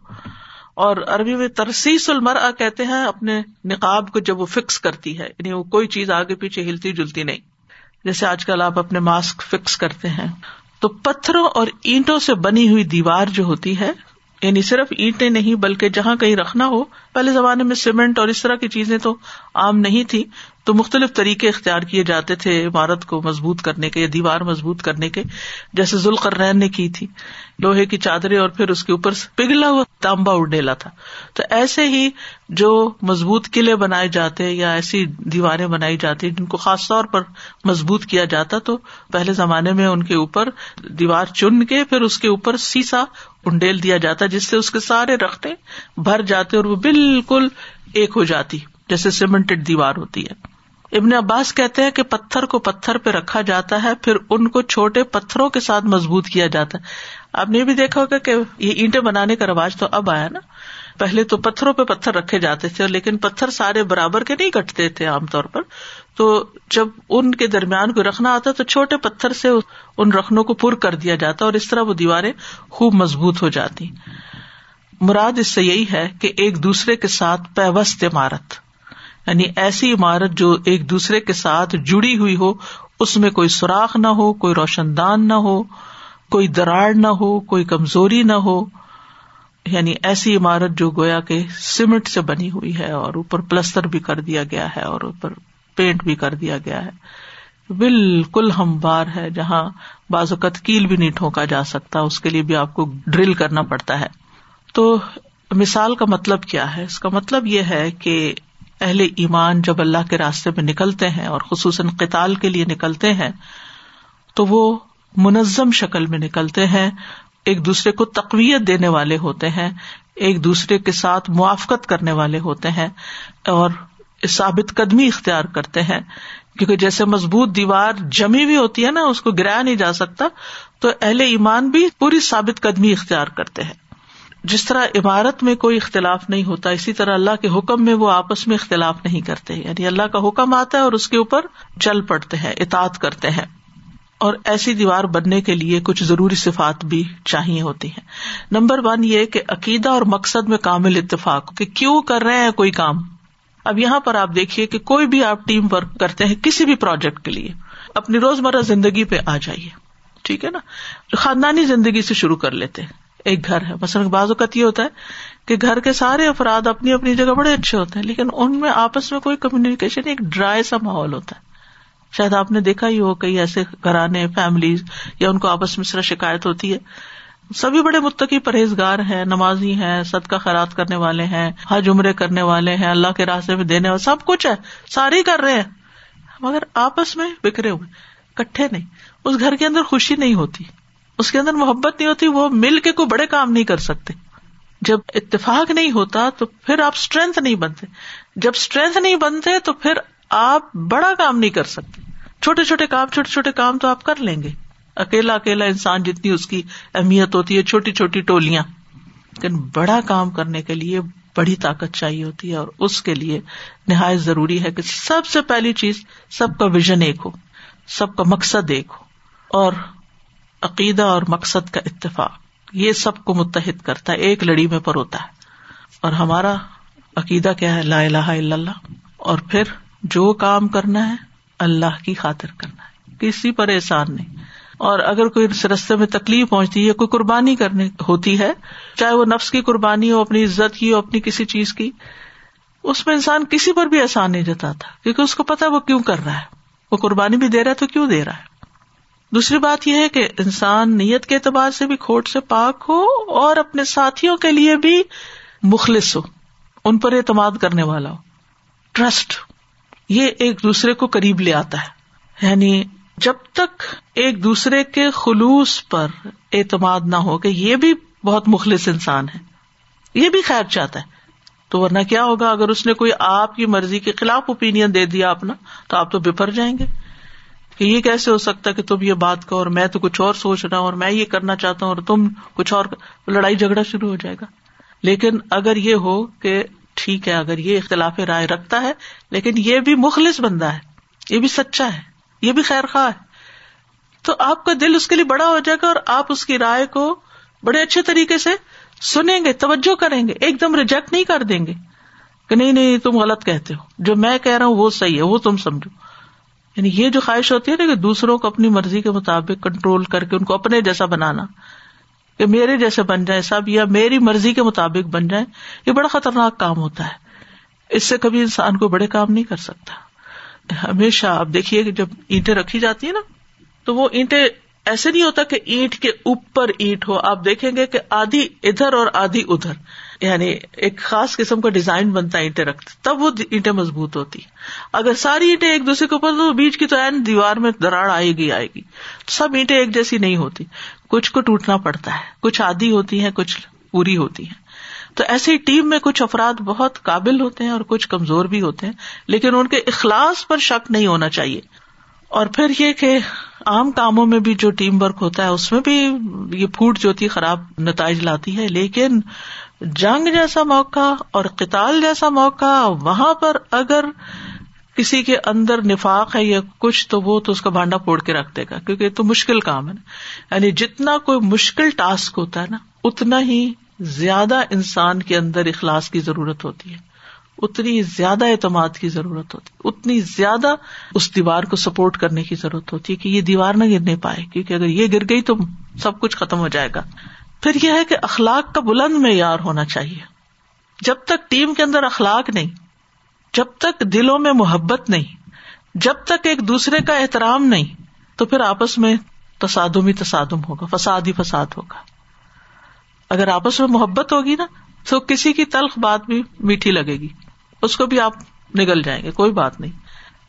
اور عربی میں ترسیس المرا کہتے ہیں اپنے نقاب کو جب وہ فکس کرتی ہے یعنی وہ کوئی چیز آگے پیچھے ہلتی جلتی نہیں۔ جیسے آج کل آپ اپنے ماسک فکس کرتے ہیں، تو پتھروں اور اینٹوں سے بنی ہوئی دیوار جو ہوتی ہے یعنی صرف اینٹیں نہیں بلکہ جہاں کہیں رکھنا ہو پہلے زمانے میں سیمنٹ اور اس طرح کی چیزیں تو عام نہیں تھی تو مختلف طریقے اختیار کیے جاتے تھے عمارت کو مضبوط کرنے کے یا دیوار مضبوط کرنے کے، جیسے ذوالقرنین نے کی تھی۔ لوہے کی چادریں اور پھر اس کے اوپر پگھلا ہوا تانبا اڈیلا تھا۔ تو ایسے ہی جو مضبوط قلعے بنائے جاتے یا ایسی دیواریں بنائی جاتی جن کو خاص طور پر مضبوط کیا جاتا، تو پہلے زمانے میں ان کے اوپر دیوار چن کے پھر اس کے اوپر سیسا انڈیل دیا جاتا، جس سے اس کے سارے رختے بھر جاتے اور وہ بالکل ایک ہو جاتی، جیسے سیمنٹڈ دیوار ہوتی ہے۔ ابن عباس کہتے ہیں کہ پتھر کو پتھر پہ رکھا جاتا ہے، پھر ان کو چھوٹے پتھروں کے ساتھ مضبوط کیا جاتا ہے۔ آپ نے بھی دیکھا ہوگا کہ یہ اینٹیں بنانے کا رواج تو اب آیا نا۔ پہلے تو پتھروں پہ پتھر رکھے جاتے تھے، لیکن پتھر سارے برابر کے نہیں کٹتے تھے عام طور پر۔ تو جب ان کے درمیان کو رکھنا آتا تو چھوٹے پتھر سے ان رکھنوں کو پر کر دیا جاتا اور اس طرح وہ دیواریں خوب مضبوط ہو جاتی۔ مراد اس سے یہی ہے کہ ایک دوسرے کے ساتھ پیوست عمارت یعنی ایسی عمارت جو ایک دوسرے کے ساتھ جڑی ہوئی ہو، اس میں کوئی سوراخ نہ ہو، کوئی روشن دان نہ ہو، کوئی دراڑ نہ ہو، کوئی کمزوری نہ ہو یعنی ایسی عمارت جو گویا کے سیمنٹ سے بنی ہوئی ہے اور اوپر پلستر بھی کر دیا گیا ہے اور اوپر پینٹ بھی کر دیا گیا ہے۔ بالکل ہموار ہے، جہاں بعض اوقات کیل بھی نہیں ٹھونکا جا سکتا، اس کے لیے بھی آپ کو ڈرل کرنا پڑتا ہے۔ تو مثال کا مطلب کیا ہے؟ اس کا مطلب یہ ہے کہ اہل ایمان جب اللہ کے راستے میں نکلتے ہیں اور خصوصاً قتال کے لیے نکلتے ہیں، تو وہ منظم شکل میں نکلتے ہیں۔ ایک دوسرے کو تقویت دینے والے ہوتے ہیں، ایک دوسرے کے ساتھ موافقت کرنے والے ہوتے ہیں اور ثابت قدمی اختیار کرتے ہیں۔ کیونکہ جیسے مضبوط دیوار جمی ہوئی ہوتی ہے نا، اس کو گرایا نہیں جا سکتا، تو اہل ایمان بھی پوری ثابت قدمی اختیار کرتے ہیں۔ جس طرح عمارت میں کوئی اختلاف نہیں ہوتا، اسی طرح اللہ کے حکم میں وہ آپس میں اختلاف نہیں کرتے۔ یعنی اللہ کا حکم آتا ہے اور اس کے اوپر چل پڑتے ہیں اطاط کرتے ہیں۔ اور ایسی دیوار بننے کے لیے کچھ ضروری صفات بھی چاہیے ہوتی ہیں۔ نمبر ون یہ کہ عقیدہ اور مقصد میں کامل اتفاق کہ کیوں کر رہے ہیں کوئی کام۔ اب یہاں پر آپ دیکھیے کہ کوئی بھی آپ ٹیم ورک کرتے ہیں کسی بھی پروجیکٹ کے لیے۔ اپنی روزمرہ زندگی پہ آ جائیے۔ ٹھیک ہے نا؟ خاندانی زندگی سے شروع کر لیتے ہیں۔ ایک گھر ہے۔ مثلاً بعض اوقات یہ ہوتا ہے کہ گھر کے سارے افراد اپنی اپنی جگہ بڑے اچھے ہوتے ہیں، لیکن ان میں آپس میں کوئی کمیونیکیشن ایک ڈرائی سا ماحول ہوتا ہے۔ شاید آپ نے دیکھا ہی ہو کئی ایسے گھرانے فیملیز یا ان کو آپس میں صرف شکایت ہوتی ہے۔ سبھی بڑے متقی پرہیزگار ہیں، نمازی ہیں سد کا خیرات کرنے والے ہیں، حج عمرے کرنے والے ہیں، اللہ کے راستے میں دینے والے، سب کچھ ہے سارے کر رہے ہیں۔ مگر آپس میں بکھرے ہوئے کٹھے نہیں۔ اس گھر کے اندر خوشی نہیں ہوتی۔ اس کے اندر محبت نہیں ہوتی، وہ مل کے کوئی بڑے کام نہیں کر سکتے۔ جب اتفاق نہیں ہوتا تو پھر آپ اسٹرینتھ نہیں بنتے۔ جب اسٹرینتھ نہیں بنتے تو پھر آپ بڑا کام نہیں کر سکتے۔ چھوٹے چھوٹے کام، چھوٹے چھوٹے کام تو آپ کر لیں گے۔ اکیلا اکیلا انسان جتنی اس کی اہمیت ہوتی ہے، چھوٹی چھوٹی ٹولیاں۔ لیکن بڑا کام کرنے کے لیے بڑی طاقت چاہیے ہوتی ہے اور اس کے لیے نہایت ضروری ہے کہ سب سے پہلی چیز، سب کا ویژن ایک ہو، سب کا مقصد ایک ہو۔ اور عقیدہ اور مقصد کا اتفاق، یہ سب کو متحد کرتا ہے، ایک لڑی میں پر ہوتا ہے۔ اور ہمارا عقیدہ کیا ہے؟ لا الہ الا اللہ۔ اور پھر جو کام کرنا ہے، اللہ کی خاطر کرنا ہے۔ کسی پر احسان نہیں۔ اور اگر کوئی رستے میں تکلیف پہنچتی ہے، کوئی قربانی کرنی ہوتی ہے، چاہے وہ نفس کی قربانی ہو، اپنی عزت کی ہو، اپنی کسی چیز کی، اس میں انسان کسی پر بھی احسان نہیں جتاتا۔ کیونکہ اس کو پتا وہ کیوں کر رہا ہے۔ وہ قربانی بھی دے رہا ہے تو کیوں دے رہا ہے؟ دوسری بات یہ ہے کہ انسان نیت کے اعتبار سے بھی کھوٹ سے پاک ہو اور اپنے ساتھیوں کے لیے بھی مخلص ہو، ان پر اعتماد کرنے والا ہو۔ ٹرسٹ، یہ ایک دوسرے کو قریب لے آتا ہے۔ یعنی جب تک ایک دوسرے کے خلوص پر اعتماد نہ ہو کہ یہ بھی بہت مخلص انسان ہے، یہ بھی خیر چاہتا ہے۔ تو ورنہ کیا ہوگا؟ اگر اس نے کوئی آپ کی مرضی کے خلاف اوپین دے دیا اپنا، تو آپ تو بفر جائیں گے۔ کہ یہ کیسے ہو سکتا ہے کہ تم یہ بات کرو اور میں تو کچھ اور سوچ رہا ہوں اور میں یہ کرنا چاہتا ہوں اور تم کچھ اور لڑائی جھگڑا شروع ہو جائے گا۔ لیکن اگر یہ ہو کہ ٹھیک ہے، اگر یہ اختلاف رائے رکھتا ہے، لیکن یہ بھی مخلص بندہ ہے، یہ بھی سچا ہے، یہ بھی خیر خواہ ہے، تو آپ کا دل اس کے لیے بڑا ہو جائے گا اور آپ اس کی رائے کو بڑے اچھے طریقے سے سنیں گے، توجہ کریں گے، ایک دم ریجیکٹ نہیں کر دیں گے کہ نہیں نہیں، تم غلط کہتے ہو، جو میں کہہ رہا ہوں وہ صحیح ہے، وہ تم سمجھو۔ یعنی یہ جو خواہش ہوتی ہے نا کہ دوسروں کو اپنی مرضی کے مطابق کنٹرول کر کے ان کو اپنے جیسا بنانا، کہ میرے جیسے بن جائے سب یا میری مرضی کے مطابق بن جائے یہ بڑا خطرناک کام ہوتا ہے۔ اس سے کبھی انسان کو بڑے کام نہیں کر سکتا۔ ہمیشہ آپ دیکھیے کہ جب اینٹیں رکھی جاتی ہیں نا، تو وہ اینٹیں ایسے نہیں ہوتا کہ اینٹ کے اوپر اینٹ ہو۔ آپ دیکھیں گے کہ آدھی ادھر اور آدھی ادھر۔ یعنی ایک خاص قسم کا ڈیزائن بنتا ہے اینٹیں رکھتے، تب وہ اینٹیں مضبوط ہوتی۔ اگر ساری اینٹیں ایک دوسرے کے اوپر تو بیچ کی تو این دیوار میں دراڑ آئے گی آئے گی۔ سب اینٹیں ایک جیسی نہیں ہوتی۔ کچھ کو ٹوٹنا پڑتا ہے۔ کچھ آدھی ہوتی ہیں، کچھ پوری ہوتی ہیں۔ تو ایسی ٹیم میں کچھ افراد بہت قابل ہوتے ہیں اور کچھ کمزور بھی ہوتے ہیں، لیکن ان کے اخلاص پر شک نہیں ہونا چاہیے۔ اور پھر یہ کہ عام کاموں میں بھی جو ٹیم ورک ہوتا ہے، اس میں بھی یہ پھوٹ جو ہوتی خراب نتائج لاتی ہے، لیکن جنگ جیسا موقع اور قتال جیسا موقع، وہاں پر اگر کسی کے اندر نفاق ہے یا کچھ، تو وہ تو اس کا بانڈا پھوڑ کے رکھ دے گا، کیونکہ یہ تو مشکل کام ہے نا۔ یعنی جتنا کوئی مشکل ٹاسک ہوتا ہے نا، اتنا ہی زیادہ انسان کے اندر اخلاص کی ضرورت ہوتی ہے۔ اتنی زیادہ اعتماد کی ضرورت ہوتی ہے۔ اتنی زیادہ اس دیوار کو سپورٹ کرنے کی ضرورت ہوتی ہے کہ یہ دیوار نہ گرنے پائے، کیونکہ اگر یہ گر گئی تو سب کچھ ختم ہو جائے گا۔ پھر یہ ہے کہ اخلاق کا بلند معیار ہونا چاہیے۔ جب تک ٹیم کے اندر اخلاق نہیں، جب تک دلوں میں محبت نہیں، جب تک ایک دوسرے کا احترام نہیں، تو پھر آپس میں تصادم ہی تصادم ہوگا، فساد ہی فساد ہوگا۔ اگر آپس میں محبت ہوگی نا، تو کسی کی تلخ بات بھی میٹھی لگے گی۔ اس کو بھی آپ نگل جائیں گے، کوئی بات نہیں۔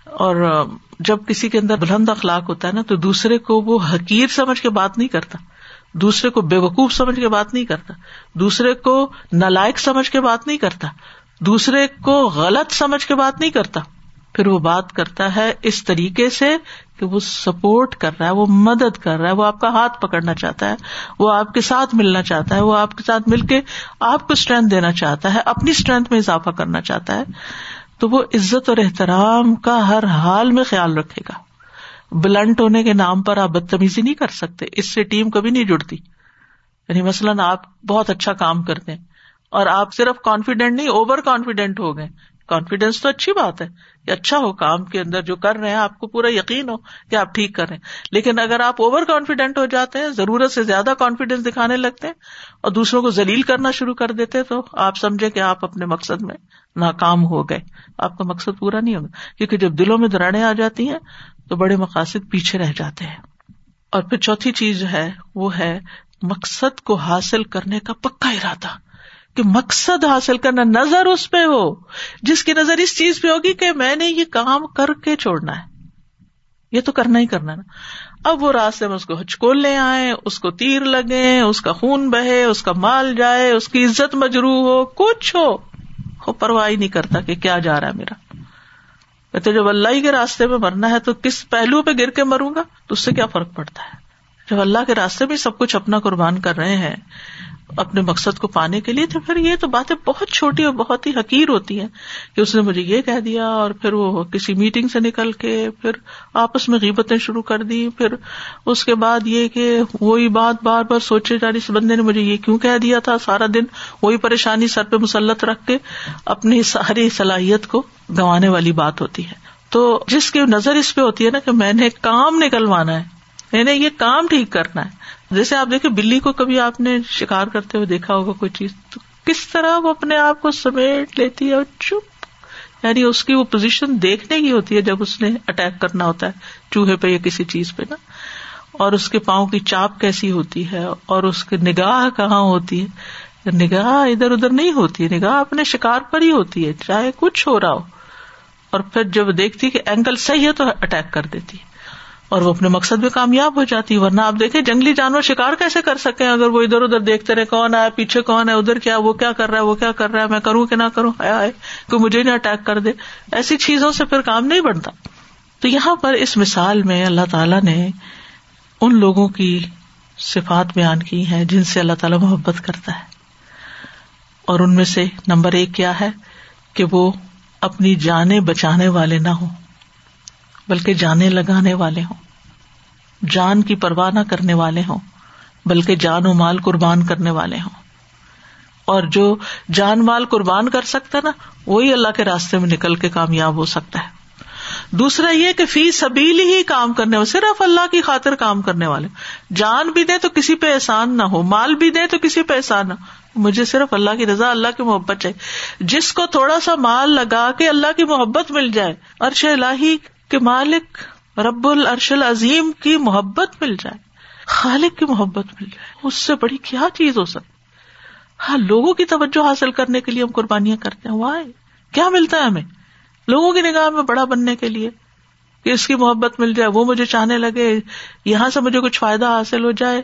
اور جب کسی کے اندر بلند اخلاق ہوتا ہے نا، تو دوسرے کو وہ حقیر سمجھ کے بات نہیں کرتا۔ دوسرے کو بے وقوف سمجھ کے بات نہیں کرتا، دوسرے کو نالائق سمجھ کے بات نہیں کرتا، دوسرے کو غلط سمجھ کے بات نہیں کرتا۔ پھر وہ بات کرتا ہے اس طریقے سے کہ وہ سپورٹ کر رہا ہے، وہ مدد کر رہا ہے، وہ آپ کا ہاتھ پکڑنا چاہتا ہے، وہ آپ کے ساتھ ملنا چاہتا ہے، وہ آپ کے ساتھ مل کے آپ کو اسٹرینتھ دینا چاہتا ہے، اپنی اسٹرینتھ میں اضافہ کرنا چاہتا ہے۔ تو وہ عزت اور احترام کا ہر حال میں خیال رکھے گا۔ بلنٹ ہونے کے نام پر آپ بدتمیزی نہیں کر سکتے، اس سے ٹیم کبھی نہیں جڑتی۔ یعنی مثلاً آپ بہت اچھا کام کرتے ہیں اور آپ صرف کانفیڈینٹ نہیں اوور کانفیڈینٹ ہو گئے۔ کانفیڈینس تو اچھی بات ہے کہ اچھا ہو کام کے اندر جو کر رہے ہیں، آپ کو پورا یقین ہو کہ آپ ٹھیک کر رہے ہیں۔ لیکن اگر آپ اوور کانفیڈینٹ ہو جاتے ہیں، ضرورت سے زیادہ کانفیڈینس دکھانے لگتے ہیں اور دوسروں کو ذلیل کرنا شروع کر دیتے تو آپ سمجھے کہ آپ اپنے مقصد میں ناکام ہو گئے۔ آپ کا مقصد پورا نہیں ہوگا۔ کیونکہ جب دلوں میں دراڑیں آ جاتی ہیں تو بڑے مقاصد پیچھے رہ جاتے ہیں۔ اور پھر چوتھی چیز جو ہے، وہ ہے مقصد کو حاصل کرنے کا پکا ارادہ۔ کہ مقصد حاصل کرنا نظر اس پہ ہو، جس کی نظر اس چیز پہ ہوگی کہ میں نے یہ کام کر کے چھوڑنا ہے۔ یہ تو کرنا ہی کرنا نا۔ اب وہ راستے میں اس کو ہچکول لے آئے اس کو تیر لگے اس کا خون بہے، اس کا مال جائے، اس کی عزت مجرو ہو، کچھ ہو۔ پرواہ نہیں کرتا کہ کیا جا رہا ہے میرا۔ کہتے جب اللہ کے راستے میں مرنا ہے تو کس پہلو پہ گر کے مروں گا؟ تو اس سے کیا فرق پڑتا ہے؟ جب اللہ کے راستے میں سب کچھ اپنا قربان کر رہے ہیں اپنے مقصد کو پانے کے لیے، تو پھر یہ تو باتیں بہت چھوٹی اور بہت ہی حقیر ہوتی ہیں کہ اس نے مجھے یہ کہہ دیا اور پھر وہ کسی میٹنگ سے نکل کے پھر آپس میں غیبتیں شروع کر دی پھر اس کے بعد یہ کہ وہی بات بار بار سوچے جا رہی اس بندے نے مجھے یہ کیوں کہہ دیا تھا سارا دن؟ وہی پریشانی سر پہ مسلط رکھ کے اپنی ساری صلاحیت کو گنوانے والی بات ہوتی ہے۔ تو جس کی نظر اس پہ ہوتی ہے نا کہ میں نے کام نکلوانا ہے، میں نے یہ کام ٹھیک کرنا ہے۔ جیسے آپ دیکھیں، بلی کو کبھی آپ نے شکار کرتے ہوئے دیکھا ہوگا کوئی چیز، تو کس طرح وہ اپنے آپ کو سمیٹ لیتی ہے اور چپ یعنی اس کی وہ پوزیشن دیکھنے کی ہوتی ہے جب اس نے اٹیک کرنا ہوتا ہے، چوہے پہ یا کسی چیز پہ نا۔ اور اس کے پاؤں کی چاپ کیسی ہوتی ہے، اور اس کی نگاہ کہاں ہوتی ہے۔ نگاہ ادھر ادھر نہیں ہوتی ہے نگاہ اپنے شکار پر ہی ہوتی ہے، چاہے کچھ ہو رہا ہو۔ اور پھر جب دیکھتی کہ اینکل صحیح ہے تو اٹیک کر دیتی۔ ہے اور وہ اپنے مقصد میں کامیاب ہو جاتی ہے ورنہ آپ دیکھیں جنگلی جانور شکار کیسے کر سکے اگر وہ ادھر ادھر دیکھتے رہے، کون آئے پیچھے کون ہے، ادھر کیا، وہ کیا کر رہا ہے، وہ کیا کر رہا ہے، میں کروں کہ نہ کروں؟ آئے کوئی مجھے نہ اٹیک کر دے۔ ایسی چیزوں سے پھر کام نہیں بنتا۔ تو یہاں پر اس مثال میں اللہ تعالیٰ نے ان لوگوں کی صفات بیان کی ہے جن سے اللہ تعالیٰ محبت کرتا ہے۔ اور ان میں سے نمبر ایک کیا ہے؟ کہ وہ اپنی جانے بچانے والے نہ ہوں۔ بلکہ جانے لگانے والے ہوں۔ جان کی پرواہ نہ کرنے والے ہوں، بلکہ جان و مال قربان کرنے والے ہوں۔ اور جو جان مال قربان کر سکتا ہے نا، وہی اللہ کے راستے میں نکل کے کامیاب ہو سکتا ہے۔ دوسرا یہ کہ فی سبیل ہی کام کرنے والے، صرف اللہ کی خاطر کام کرنے والے۔ جان بھی دے تو کسی پہ احسان نہ ہو، مال بھی دے تو کسی پہ احسان نہ ہو۔ مجھے صرف اللہ کی رضا، اللہ کی محبت چاہیے۔ جس کو تھوڑا سا مال لگا کے اللہ کی محبت مل جائے ارش اللہ کہ مالک رب العرش العظیم کی محبت مل جائے، خالق کی محبت مل جائے، اس سے بڑی کیا چیز ہو سکتی؟ ہاں لوگوں کی توجہ حاصل کرنے کے لیے ہم قربانیاں کرتے ہیں وائے کیا ملتا ہے ہمیں؟ لوگوں کی نگاہ میں بڑا بننے کے لیے کہ اس کی محبت مل جائے، وہ مجھے چاہنے لگے، یہاں سے مجھے کچھ فائدہ حاصل ہو جائے۔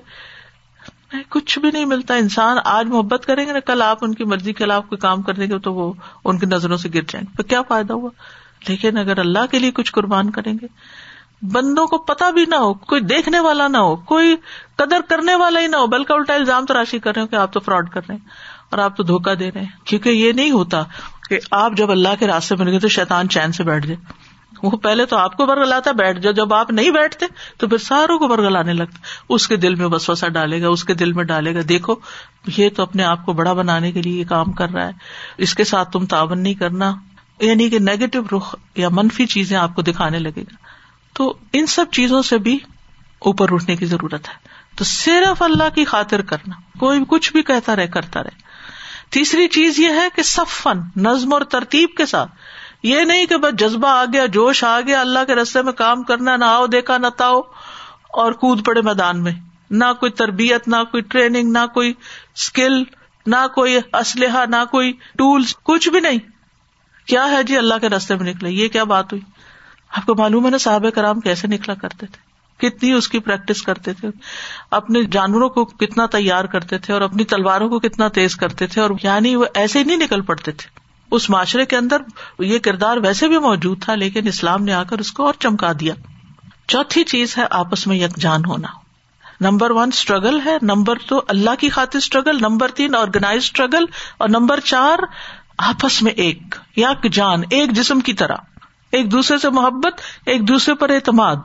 کچھ بھی نہیں ملتا۔ انسان آج محبت کریں گے نا، کل آپ ان کی مرضی کے خلاف کوئی کام کر دیں گے تو وہ ان کی نظروں سے گر جائیں گے۔ کیا فائدہ ہوا؟ لیکن اگر اللہ کے لیے کچھ قربان کریں گے، بندوں کو پتا بھی نہ ہو، کوئی دیکھنے والا نہ ہو، کوئی قدر کرنے والا ہی نہ ہو، بلکہ الٹا الزام تراشی کر رہے ہو کہ آپ تو فراڈ کر رہے ہیں اور آپ تو دھوکا دے رہے ہیں۔ کیونکہ یہ نہیں ہوتا کہ آپ جب اللہ کے راستے میں گئے تو شیتان چین سے بیٹھ جائے۔ وہ پہلے تو آپ کو برگلاتا بیٹھ جاؤ۔ جب آپ نہیں بیٹھتے تو پھر ساروں کو برگلانے لگتا اس کے دل میں بس وسا ڈالے گا، اس کے دل میں ڈالے گا۔ دیکھو، یہ تو اپنے آپ کو بڑا بنانے کے لیے کام کر رہا ہے۔ اس کے ساتھ تم تعاون نہیں کرنا۔ یعنی کہ نیگیٹو رخ یا منفی چیزیں آپ کو دکھانے لگے گا۔ تو ان سب چیزوں سے بھی اوپر اٹھنے کی ضرورت ہے۔ تو صرف اللہ کی خاطر کرنا۔ کوئی کچھ بھی کہتا رہے، کرتا رہے۔ تیسری چیز یہ ہے کہ سفن نظم اور ترتیب کے ساتھ۔ یہ نہیں کہ بس جذبہ آ گیا، جوش آ گیا، اللہ کے رستے میں کام کرنا، نہ آؤ، دیکھا، نہ تاؤ۔ اور کود پڑے میدان میں۔ نہ کوئی تربیت، نہ کوئی ٹریننگ، نہ کوئی اسکل نہ کوئی اسلحہ، نہ کوئی ٹولس کچھ بھی نہیں۔ کیا ہے جی اللہ کے رستے میں نکلے؟ یہ کیا بات ہوئی؟ آپ کو معلوم ہے نا صحابہ کرام کیسے نکلا کرتے تھے؟ کتنی اس کی پریکٹس کرتے تھے؟ اپنے جانوروں کو کتنا تیار کرتے تھے اور اپنی تلواروں کو کتنا تیز کرتے تھے اور یعنی وہ ایسے ہی نہیں نکل پڑتے تھے۔ اس معاشرے کے اندر یہ کردار ویسے بھی موجود تھا، لیکن اسلام نے آ کر اس کو اور چمکا دیا۔ چوتھی چیز ہے آپس میں یکجان ہونا۔ نمبر ون اسٹرگل ہے۔ نمبر دو، اللہ کی خاطر اسٹرگل نمبر تین آرگنائز اسٹرگل اور نمبر چار آپس میں ایک یک جان ایک جسم کی طرح، ایک دوسرے سے محبت، ایک دوسرے پر اعتماد۔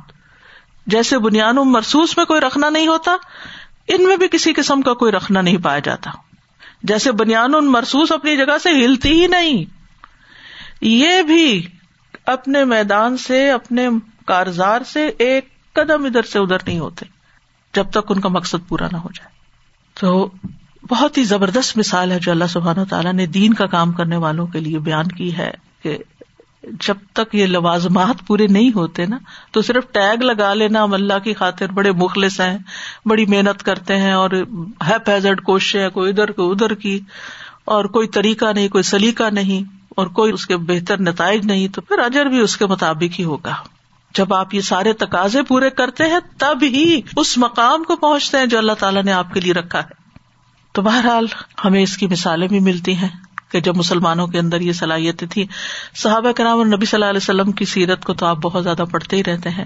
جیسے بنیاد مرسوس میں کوئی رکھنا نہیں ہوتا، ان میں بھی کسی قسم کا کوئی رکھنا نہیں پایا جاتا۔ جیسے بنیاد مرسوس اپنی جگہ سے ہلتی ہی نہیں، یہ بھی اپنے میدان سے، اپنے کارزار سے ایک قدم ادھر سے ادھر نہیں ہوتے، جب تک ان کا مقصد پورا نہ ہو جائے۔ تو بہت ہی زبردست مثال ہے جو اللہ سبحانہ تعالیٰ نے دین کا کام کرنے والوں کے لیے بیان کی ہے کہ جب تک یہ لوازمات پورے نہیں ہوتے نا، تو صرف ٹیگ لگا لینا ہم اللہ کی خاطر بڑے مخلص ہیں، بڑی محنت کرتے ہیں اور ہے پیزڈ کوششیں کوئی ادھر کو ادھر کی، اور کوئی طریقہ نہیں، کوئی سلیقہ نہیں، اور کوئی اس کے بہتر نتائج نہیں، تو پھر اجر بھی اس کے مطابق ہی ہوگا۔ جب آپ یہ سارے تقاضے پورے کرتے ہیں، تب ہی اس مقام کو پہنچتے ہیں جو اللہ تعالیٰ نے آپ کے لیے رکھا ہے۔ تو بہرحال ہمیں اس کی مثالیں بھی ملتی ہیں کہ جب مسلمانوں کے اندر یہ صلاحیتیں تھی صحابہ کرام اور نبی صلی اللہ علیہ وسلم کی سیرت کو تو آپ بہت زیادہ پڑھتے ہی رہتے ہیں،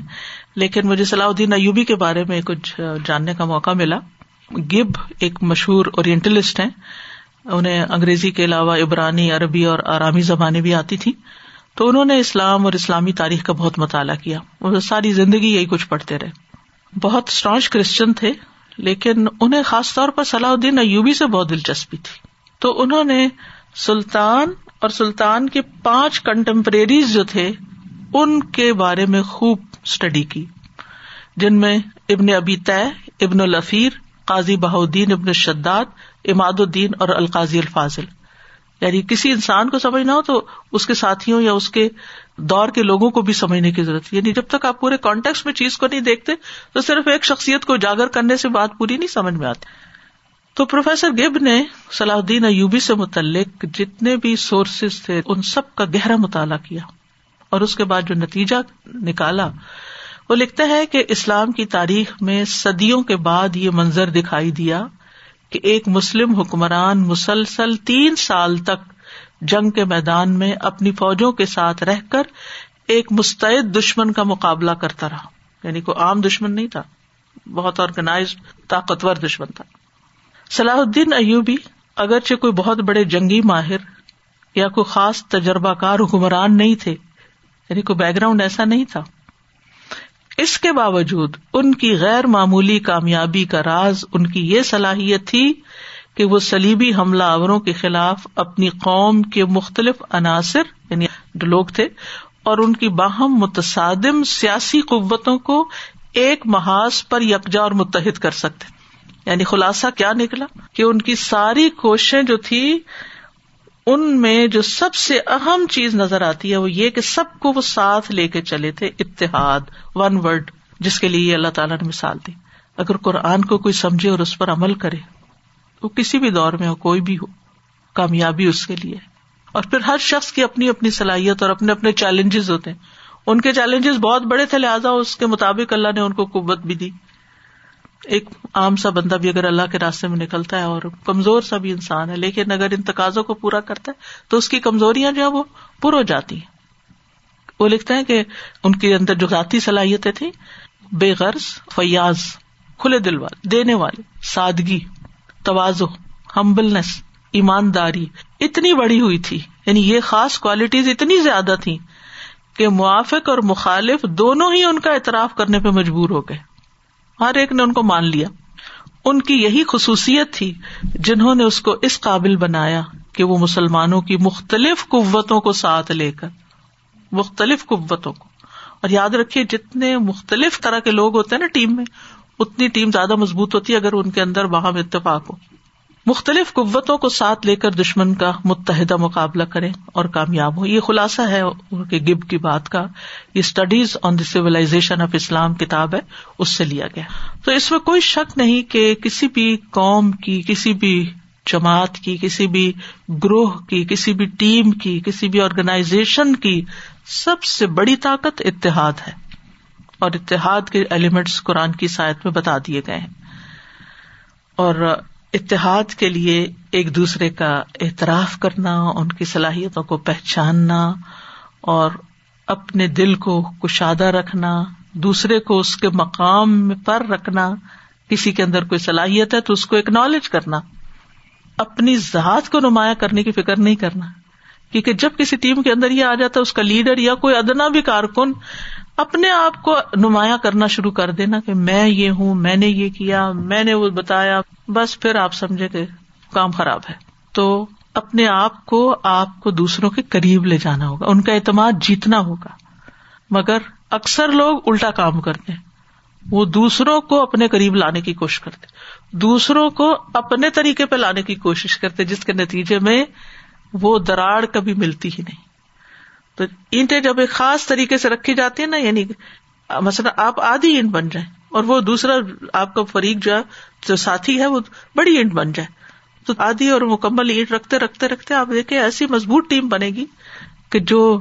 لیکن مجھے صلاح الدین ایوبی کے بارے میں کچھ جاننے کا موقع ملا۔ گب ایک مشہور اورینٹلسٹ ہیں، انہیں انگریزی کے علاوہ عبرانی، عربی اور آرامی زبانیں بھی آتی تھی تو انہوں نے اسلام اور اسلامی تاریخ کا بہت مطالعہ کیا۔ وہ ساری زندگی یہی کچھ پڑھتے رہے۔ بہت اسٹرانچ کرسچن تھے۔ لیکن انہیں خاص طور پر صلاح الدین ایوبی سے بہت دلچسپی تھی۔ تو انہوں نے سلطان اور سلطان کے پانچ کنٹمپریریز جو تھے، ان کے بارے میں خوب اسٹڈی کی، جن میں ابن ابی طے، ابن الفیر قاضی بہودین ابن شداد، اماد الدین اور القاضی الفاظل یعنی کسی انسان کو سمجھنا ہو تو اس کے ساتھیوں یا اس کے دور کے لوگوں کو بھی سمجھنے کی ضرورت یعنی جب تک آپ پورے کانٹیکس میں چیز کو نہیں دیکھتے، تو صرف ایک شخصیت کو اجاگر کرنے سے بات پوری نہیں سمجھ میں آتی۔ تو پروفیسر گب نے صلاح الدین ایوبی سے متعلق جتنے بھی سورسز تھے، ان سب کا گہرا مطالعہ کیا۔ اور اس کے بعد جو نتیجہ نکالا، وہ لکھتا ہے کہ اسلام کی تاریخ میں صدیوں کے بعد یہ منظر دکھائی دیا کہ ایک مسلم حکمران مسلسل تین سال تک جنگ کے میدان میں اپنی فوجوں کے ساتھ رہ کر ایک مستعد دشمن کا مقابلہ کرتا رہا۔ یعنی کوئی عام دشمن نہیں تھا، بہت آرگنائز طاقتور دشمن تھا۔ صلاح الدین ایوبی اگرچہ کوئی بہت بڑے جنگی ماہر یا کوئی خاص تجربہ کار حکمران نہیں تھے یعنی کوئی بیک گراؤنڈ ایسا نہیں تھا۔ اس کے باوجود ان کی غیر معمولی کامیابی کا راز، ان کی یہ صلاحیت تھی کہ وہ سلیبی حملہ آوروں کے خلاف اپنی قوم کے مختلف عناصر یعنی لوگ تھے، اور ان کی باہم متصادم سیاسی قوتوں کو ایک محاذ پر یکجا اور متحد کر سکتے۔ یعنی خلاصہ کیا نکلا؟ کہ ان کی ساری کوششیں جو تھی، ان میں جو سب سے اہم چیز نظر آتی ہے وہ یہ کہ سب کو وہ ساتھ لے کے چلے تھے، اتحاد ون ورڈ جس کے لیے اللہ تعالیٰ نے مثال دی۔ اگر قرآن کو کوئی سمجھے اور اس پر عمل کرے۔ وہ کسی بھی دور میں ہو، کوئی بھی ہو، کامیابی اس کے لیے۔ اور پھر ہر شخص کی اپنی اپنی صلاحیت اور اپنے اپنے چیلنجز ہوتے ہیں۔ ان کے چیلنجز بہت بڑے تھے، لہٰذا اس کے مطابق اللہ نے ان کو قوت بھی دی۔ ایک عام سا بندہ بھی اگر اللہ کے راستے میں نکلتا ہے اور کمزور سا بھی انسان ہے، لیکن اگر ان تقاضوں کو پورا کرتا ہے، تو اس کی کمزوریاں جو ہے وہ پر ہو جاتی ہیں۔ وہ لکھتے ہیں کہ ان کے اندر جو ذاتی صلاحیتیں تھیں، بے غرض، فیاض، کھلے دل والے، دینے والے، سادگی۔ توازو ہمبلنس ایمانداری اتنی بڑی ہوئی تھی۔ یعنی یہ خاص کوالٹیز اتنی زیادہ تھی کہ موافق اور مخالف دونوں ہی ان کا اعتراف کرنے پہ مجبور ہو گئے۔ ہر ایک نے ان کو مان لیا۔ ان کی یہی خصوصیت تھی جنہوں نے اس کو اس قابل بنایا کہ وہ مسلمانوں کی مختلف قوتوں کو ساتھ لے کر، مختلف قوتوں کو۔ اور یاد رکھیے، جتنے مختلف طرح کے لوگ ہوتے ہیں نا ٹیم میں اتنی ٹیم زیادہ مضبوط ہوتی ہے اگر ان کے اندر وہاں اتفاق ہو۔ مختلف قوتوں کو ساتھ لے کر دشمن کا متحدہ مقابلہ کرے اور کامیاب ہو۔ یہ خلاصہ ہے گب کی بات کا۔ یہ اسٹڈیز آن دی سیولاشن آف اسلام کتاب ہے، اس سے لیا گیا۔ تو اس میں کوئی شک نہیں کہ کسی بھی قوم کی، کسی بھی جماعت کی، کسی بھی گروہ کی، کسی بھی ٹیم کی، کسی بھی آرگنائزیشن کی سب سے بڑی طاقت اتحاد ہے۔ اور اتحاد کے ایلیمنٹس قرآن کی سائد میں بتا دیے گئے ہیں۔ اور اتحاد کے لیے ایک دوسرے کا اعتراف کرنا، ان کی صلاحیتوں کو پہچاننا اور اپنے دل کو کشادہ رکھنا، دوسرے کو اس کے مقام پر رکھنا، کسی کے اندر کوئی صلاحیت ہے تو اس کو اکنالج کرنا۔ اپنی ذات کو نمایاں کرنے کی فکر نہیں کرنا۔ کیونکہ جب کسی ٹیم کے اندر یہ آ جاتا ہے، اس کا لیڈر یا کوئی ادنا بھی کارکن اپنے آپ کو نمایاں کرنا شروع کر دینا کہ میں یہ ہوں، میں نے یہ کیا، میں نے وہ بتایا، بس پھر آپ سمجھے کہ کام خراب ہے۔ تو اپنے آپ کو آپ کو دوسروں کے قریب لے جانا ہوگا، ان کا اعتماد جیتنا ہوگا۔ مگر اکثر لوگ الٹا کام کرتے ہیں۔ وہ دوسروں کو اپنے قریب لانے کی کوشش کرتے دوسروں کو اپنے طریقے پہ لانے کی کوشش کرتے جس کے نتیجے میں وہ دراڑ کبھی ملتی ہی نہیں۔ تو اینٹیں جب ایک خاص طریقے سے رکھی جاتی ہے نا یعنی مثلاً آپ آدھی اینٹ بن جائیں اور وہ دوسرا آپ کا فریق جو ہے، جو ساتھی ہے، وہ بڑی اینٹ بن جائے۔ تو آدھی اور مکمل اینٹ رکھتے رکھتے رکھتے آپ دیکھیں، ایسی مضبوط ٹیم بنے گی کہ جو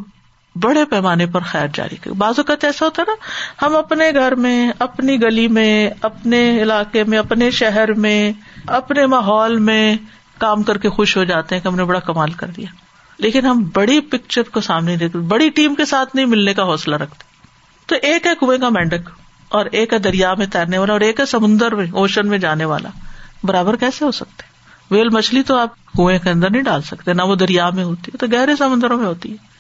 بڑے پیمانے پر خیر جاری کرے۔ بعض اوقات ایسا ہوتا ہے نا، ہم اپنے گھر میں، اپنی گلی میں، اپنے علاقے میں، اپنے شہر میں، اپنے ماحول میں کام کر کے خوش ہو جاتے ہیں کہ ہم نے بڑا کمال کر دیا۔ لیکن ہم بڑی پکچر کو سامنے دیکھتے بڑی ٹیم کے ساتھ نہیں ملنے کا حوصلہ رکھتے۔ تو ایک ہے کنویں کا مینڈک اور ایک ہے دریا میں تیرنے والا اور ایک ہے سمندر میں اوشن میں جانے والا۔ برابر کیسے ہو سکتے؟ ویل مچھلی تو آپ کنویں کے اندر نہیں ڈال سکتے، نہ وہ دریا میں ہوتی ہے تو گہرے سمندروں میں ہوتی ہے۔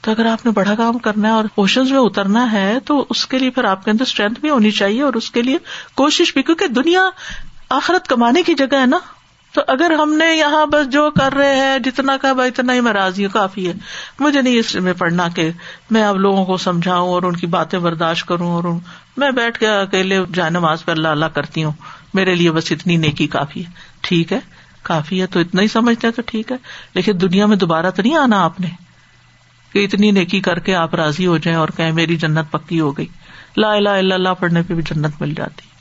تو اگر آپ نے بڑا کام کرنا ہے اور اوشن میں اترنا ہے، تو اس کے لیے پھر آپ کے اندر اسٹرینتھ بھی ہونی چاہیے اور اس کے لیے کوشش بھی، کیونکہ دنیا آخرت کمانے کی جگہ ہے نا۔ تو اگر ہم نے یہاں بس جو کر رہے ہیں، جتنا کہ بھائی اتنا ہی میں راضی ہوں کافی ہے۔ مجھے نہیں اس میں پڑھنا کہ میں اب لوگوں کو سمجھاؤں اور ان کی باتیں برداشت کروں اور میں بیٹھ کے اکیلے جائے نماز پہ اللہ اللہ کرتی ہوں۔ میرے لیے بس اتنی نیکی کافی ہے۔ ٹھیک ہے؟ کافی ہے تو اتنا ہی سمجھتے تو ٹھیک ہے۔ لیکن دنیا میں دوبارہ تو نہیں آنا آپ نے کہ اتنی نیکی کر کے آپ راضی ہو جائیں اور کہ میری جنت پکی ہو گئی۔ لا لا اللہ پڑھنے پہ بھی جنت مل جاتی۔ ہے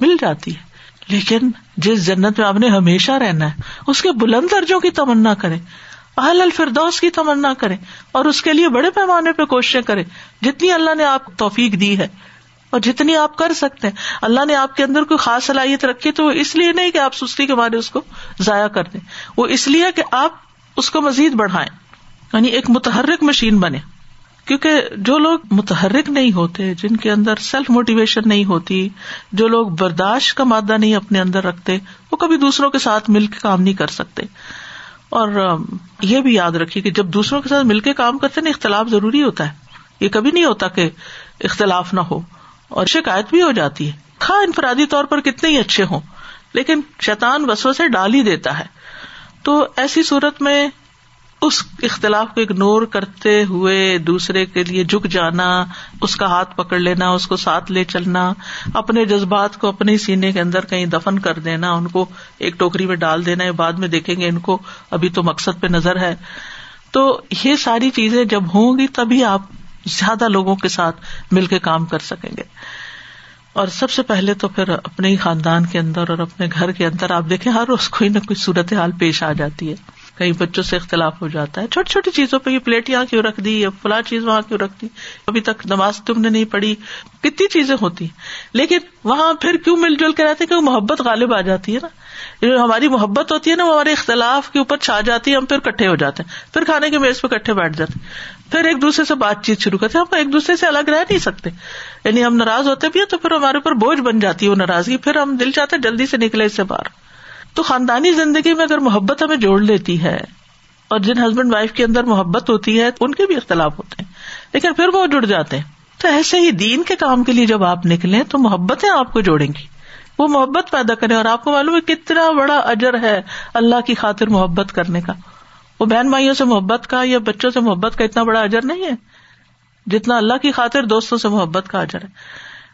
مل جاتی ہے۔ لیکن جس جنت میں آپ نے ہمیشہ رہنا ہے، اس کے بلند درجوں کی تمنا کرے اہل الفردوس کی تمنا کرے اور اس کے لیے بڑے پیمانے پہ کوششیں کرے جتنی اللہ نے آپ توفیق دی ہے، اور جتنی آپ کر سکتے ہیں۔ اللہ نے آپ کے اندر کوئی خاص صلاحیت رکھی تو اس لیے نہیں کہ آپ سستی کے مارے اس کو ضائع کر دیں۔ وہ اس لیے کہ آپ اس کو مزید بڑھائیں یعنی ایک متحرک مشین بنے کیونکہ جو لوگ متحرک نہیں ہوتے، جن کے اندر سیلف موٹیویشن نہیں ہوتی، جو لوگ برداشت کا مادہ نہیں اپنے اندر رکھتے، وہ کبھی دوسروں کے ساتھ مل کے کام نہیں کر سکتے۔ اور یہ بھی یاد رکھیے کہ جب دوسروں کے ساتھ مل کے کام کرتے نا اختلاف ضروری ہوتا ہے۔ یہ کبھی نہیں ہوتا کہ اختلاف نہ ہو۔ اور شکایت بھی ہو جاتی ہے۔ کھا انفرادی طور پر کتنے ہی اچھے ہوں، لیکن شیطان وسو سے ڈال ہی دیتا ہے۔ تو ایسی صورت میں اس اختلاف کو اگنور کرتے ہوئے دوسرے کے لیے جھک جانا، اس کا ہاتھ پکڑ لینا، اس کو ساتھ لے چلنا، اپنے جذبات کو اپنے سینے کے اندر کہیں دفن کر دینا، ان کو ایک ٹوکری میں ڈال دینا یا بعد میں دیکھیں گے ان کو، ابھی تو مقصد پہ نظر ہے۔ تو یہ ساری چیزیں جب ہوں گی تبھی آپ زیادہ لوگوں کے ساتھ مل کے کام کر سکیں گے۔ اور سب سے پہلے تو پھر اپنے ہی خاندان کے اندر اور اپنے گھر کے اندر آپ دیکھیں ہر روز کوئی نہ کوئی صورت حال پیش آ جاتی ہے۔ کئی بچوں سے اختلاف ہو جاتا ہے۔ چھوٹی چھوٹی چیزوں پہ یہ پلیٹ یہاں کیوں رکھ دی، یا فلاں چیز وہاں کیوں رکھ دی؟ ابھی تک نماز تم نے نہیں پڑھی۔ کتنی چیزیں ہوتی لیکن وہاں پھر کیوں مل جل کے رہتے کیوں محبت غالب آ جاتی ہے نا؟ جو ہماری محبت ہوتی ہے نا، وہ ہمارے اختلاف کے اوپر چھا جاتی ہے، ہم پھر کٹھے ہو جاتے ہیں۔ پھر کھانے کے میز پہ کٹھے بیٹھ جاتے ہیں۔ پھر ایک دوسرے سے بات چیت شروع کرتے ہیں۔ ہم ایک دوسرے سے الگ رہ نہیں سکتے۔ یعنی ہم ناراض ہوتے بھی ہیں تو پھر ہمارے اوپر بوجھ بن جاتی ہے وہ ناراضگی۔ پھر ہم دل چاہتے جلدی سے نکلے اس سے باہر۔ تو خاندانی زندگی میں اگر محبت ہمیں جوڑ لیتی ہے اور جن ہسبینڈ وائف کے اندر محبت ہوتی ہے ان کے بھی اختلاف ہوتے ہیں، لیکن پھر وہ جڑ جاتے ہیں۔ تو ایسے ہی دین کے کام کے لیے جب آپ نکلیں تو محبتیں آپ کو جوڑیں گی۔ وہ محبت پیدا کریں اور آپ کو معلوم ہے کتنا بڑا اجر ہے اللہ کی خاطر محبت کرنے کا۔ وہ بہن بھائیوں سے محبت کا یا بچوں سے محبت کا اتنا بڑا اجر نہیں ہے۔ جتنا اللہ کی خاطر دوستوں سے محبت کا اجر ہے۔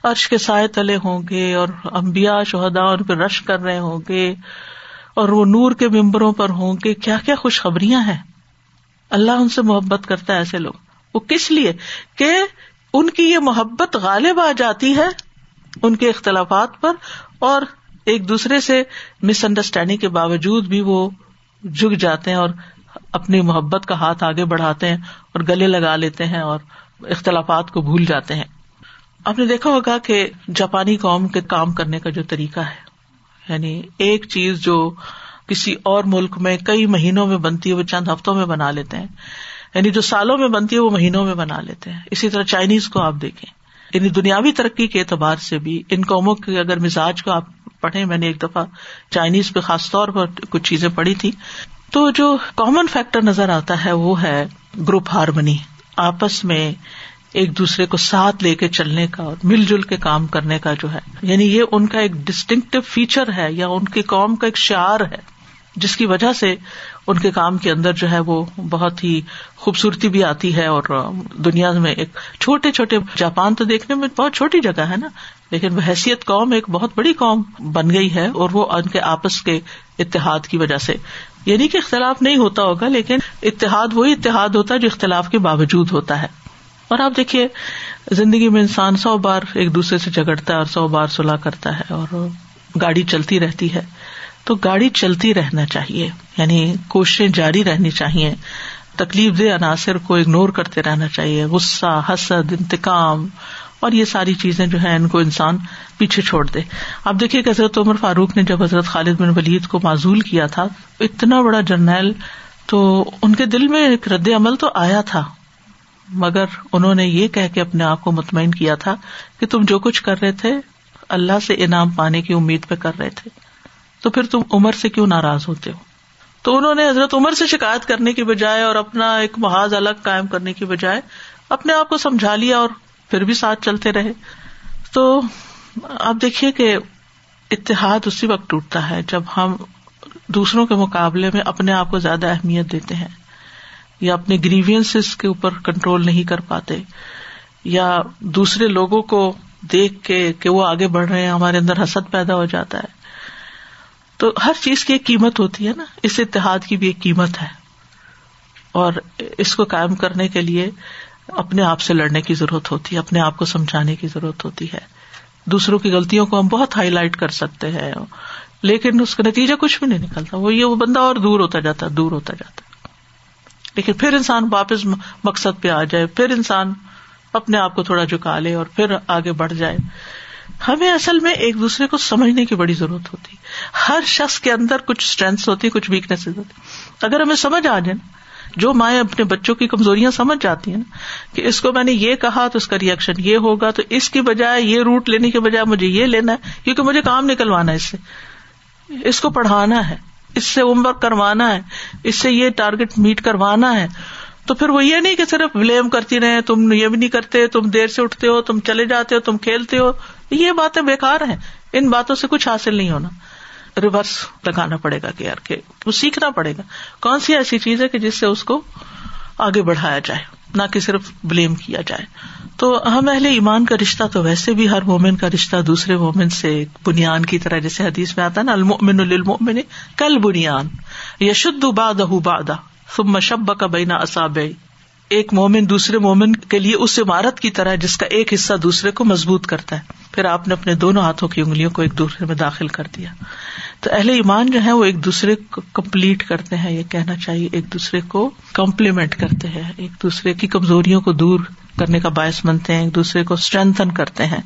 عرش کے سائے تلے ہوں گے اور امبیا شہدا ان پہ رش کر رہے ہوں گے اور وہ نور کے ممبروں پر ہوں گے کیا کیا خوشخبریاں ہیں اللہ ان سے محبت کرتا ہے ایسے لوگ وہ کس لیے کہ ان کی یہ محبت غالب آ جاتی ہے ان کے اختلافات پر اور ایک دوسرے سے مس انڈرسٹینڈنگ کے باوجود بھی وہ جگ جاتے ہیں اور اپنی محبت کا ہاتھ آگے بڑھاتے ہیں اور گلے لگا لیتے ہیں اور اختلافات کو بھول جاتے ہیں آپ نے دیکھا ہوگا کہ جاپانی قوم کے کام کرنے کا جو طریقہ ہے یعنی ایک چیز جو کسی اور ملک میں کئی مہینوں میں بنتی ہے، وہ چند ہفتوں میں بنا لیتے ہیں۔ یعنی جو سالوں میں بنتی ہے، وہ مہینوں میں بنا لیتے ہیں۔ اسی طرح چائنیز کو آپ دیکھیں۔ یعنی دنیاوی ترقی کے اعتبار سے بھی ان قوموں کے اگر مزاج کو آپ پڑھے میں نے ایک دفعہ چائنیز پہ خاص طور پر کچھ چیزیں پڑھی تھی تو جو کامن فیکٹر نظر آتا ہے، وہ ہے گروپ ہارمنی آپس میں ایک دوسرے کو ساتھ لے کے چلنے کا اور مل جل کے کام کرنے کا جو ہے یعنی یہ ان کا ایک ڈسٹنکٹو فیچر ہے یا ان کی قوم کا ایک شعر ہے، جس کی وجہ سے ان کے کام کے اندر جو ہے وہ بہت ہی خوبصورتی بھی آتی ہے اور دنیا میں ایک چھوٹے چھوٹے، جاپان تو دیکھنے میں بہت چھوٹی جگہ ہے نا، لیکن وہ حیثیت قوم ایک بہت بڑی قوم بن گئی ہے اور وہ ان کے آپس کے اتحاد کی وجہ سے۔ یعنی کہ اختلاف نہیں ہوتا ہوگا، لیکن اتحاد وہی اتحاد ہوتا ہے جو اختلاف کے باوجود ہوتا ہے۔ اور آپ دیکھیے، زندگی میں انسان سو بار ایک دوسرے سے جگڑتا ہے اور سو بار سلاح کرتا ہے اور گاڑی چلتی رہتی ہے۔ تو گاڑی چلتی رہنا چاہیے یعنی کوششیں جاری رہنی چاہیے۔ تکلیف دہ عناصر کو اگنور کرتے رہنا چاہیے۔ غصہ، حسد، انتقام اور یہ ساری چیزیں جو ہے ان کو انسان پیچھے چھوڑ دے۔ اب دیکھیے کہ حضرت عمر فاروق نے جب حضرت خالد بن ولید کو معذول کیا تھا، اتنا بڑا جرنیل تو ان کے دل میں ایک رد عمل تو آیا تھا۔ مگر انہوں نے یہ کہہ کے اپنے آپ کو مطمئن کیا تھا کہ تم جو کچھ کر رہے تھے، اللہ سے انعام پانے کی امید پہ کر رہے تھے۔ تو پھر تم عمر سے کیوں ناراض ہوتے ہو؟ تو انہوں نے حضرت عمر سے شکایت کرنے کی بجائے اور اپنا ایک محاذ الگ قائم کرنے کی بجائے اپنے آپ کو سمجھا لیا اور پھر بھی ساتھ چلتے رہے۔ تو آپ دیکھیے کہ اتحاد اسی وقت ٹوٹتا ہے جب ہم دوسروں کے مقابلے میں اپنے آپ کو زیادہ اہمیت دیتے ہیں۔ یا اپنے گریوینس کے اوپر کنٹرول نہیں کر پاتے، یا دوسرے لوگوں کو دیکھ کے کہ وہ آگے بڑھ رہے ہیں، ہمارے اندر حسد پیدا ہو جاتا ہے۔ تو ہر چیز کی ایک قیمت ہوتی ہے نا، اس اتحاد کی بھی ایک قیمت ہے۔ اور اس کو قائم کرنے کے لیے اپنے آپ سے لڑنے کی ضرورت ہوتی ہے، اپنے آپ کو سمجھانے کی ضرورت ہوتی ہے۔ دوسروں کی غلطیوں کو ہم بہت ہائی لائٹ کر سکتے ہیں، لیکن اس کا نتیجہ کچھ بھی نہیں نکلتا۔ وہ یہ، وہ بندہ اور دور ہوتا جاتا، دور ہوتا جاتا۔ لیکن پھر انسان واپس مقصد پہ آ جائے، پھر انسان اپنے آپ کو تھوڑا جھکا لے اور پھر آگے بڑھ جائے۔ ہمیں اصل میں ایک دوسرے کو سمجھنے کی بڑی ضرورت ہوتی۔ ہر شخص کے اندر کچھ اسٹرینتھ ہوتی، کچھ ویکنیس ہوتی۔ اگر ہمیں سمجھ آ جائے، جو مائیں اپنے بچوں کی کمزوریاں سمجھ جاتی ہیں نا کہ اس کو میں نے یہ کہا تو اس کا ریئیکشن یہ ہوگا، تو اس کی بجائے، یہ روٹ لینے کے بجائے مجھے یہ لینا ہے، کیونکہ مجھے کام نکلوانا ہے اس سے۔ اس کو پڑھانا ہے۔ اس سے ہوم ورک کروانا ہے، اس سے یہ ٹارگیٹ میٹ کروانا ہے، تو پھر وہ یہ نہیں کہ صرف بلیم کرتی رہے تم یہ بھی نہیں کرتے، تم دیر سے اٹھتے ہو، تم چلے جاتے ہو، تم کھیلتے ہو، یہ باتیں بےکار ہیں، ان باتوں سے کچھ حاصل نہیں ہونا ریورس لگانا پڑے گا کہ یار کہ وہ سیکھنا پڑے گا، کون سی ایسی چیز ہے کہ جس سے اس کو آگے بڑھایا جائے، نہ کہ صرف بلیم کیا جائے تو ہم اہل ایمان کا رشتہ تو ویسے بھی ہر مومن کا رشتہ دوسرے مومن سے بنیاد کی طرح، جیسے حدیث میں آتا ہے نا، المؤمن للمؤمن کل بنیاد یشد بادہ بادہ ثم شب کا بینا اصاب ایک مومن دوسرے مومن کے لیے اس عمارت کی طرح، جس کا ایک حصہ دوسرے کو مضبوط کرتا ہے۔ پھر آپ نے اپنے دونوں ہاتھوں کی انگلیوں کو ایک دوسرے میں داخل کر دیا۔ تو اہل ایمان جو ہے وہ ایک دوسرے کو کمپلیٹ کرتے ہیں، یہ کہنا چاہیے ایک دوسرے کو کمپلیمنٹ کرتے ہیں، ایک دوسرے کی کمزوریوں کو دور کرنے کا باعث بنتے ہیں، ایک دوسرے کو اسٹرینتھن کرتے ہیں،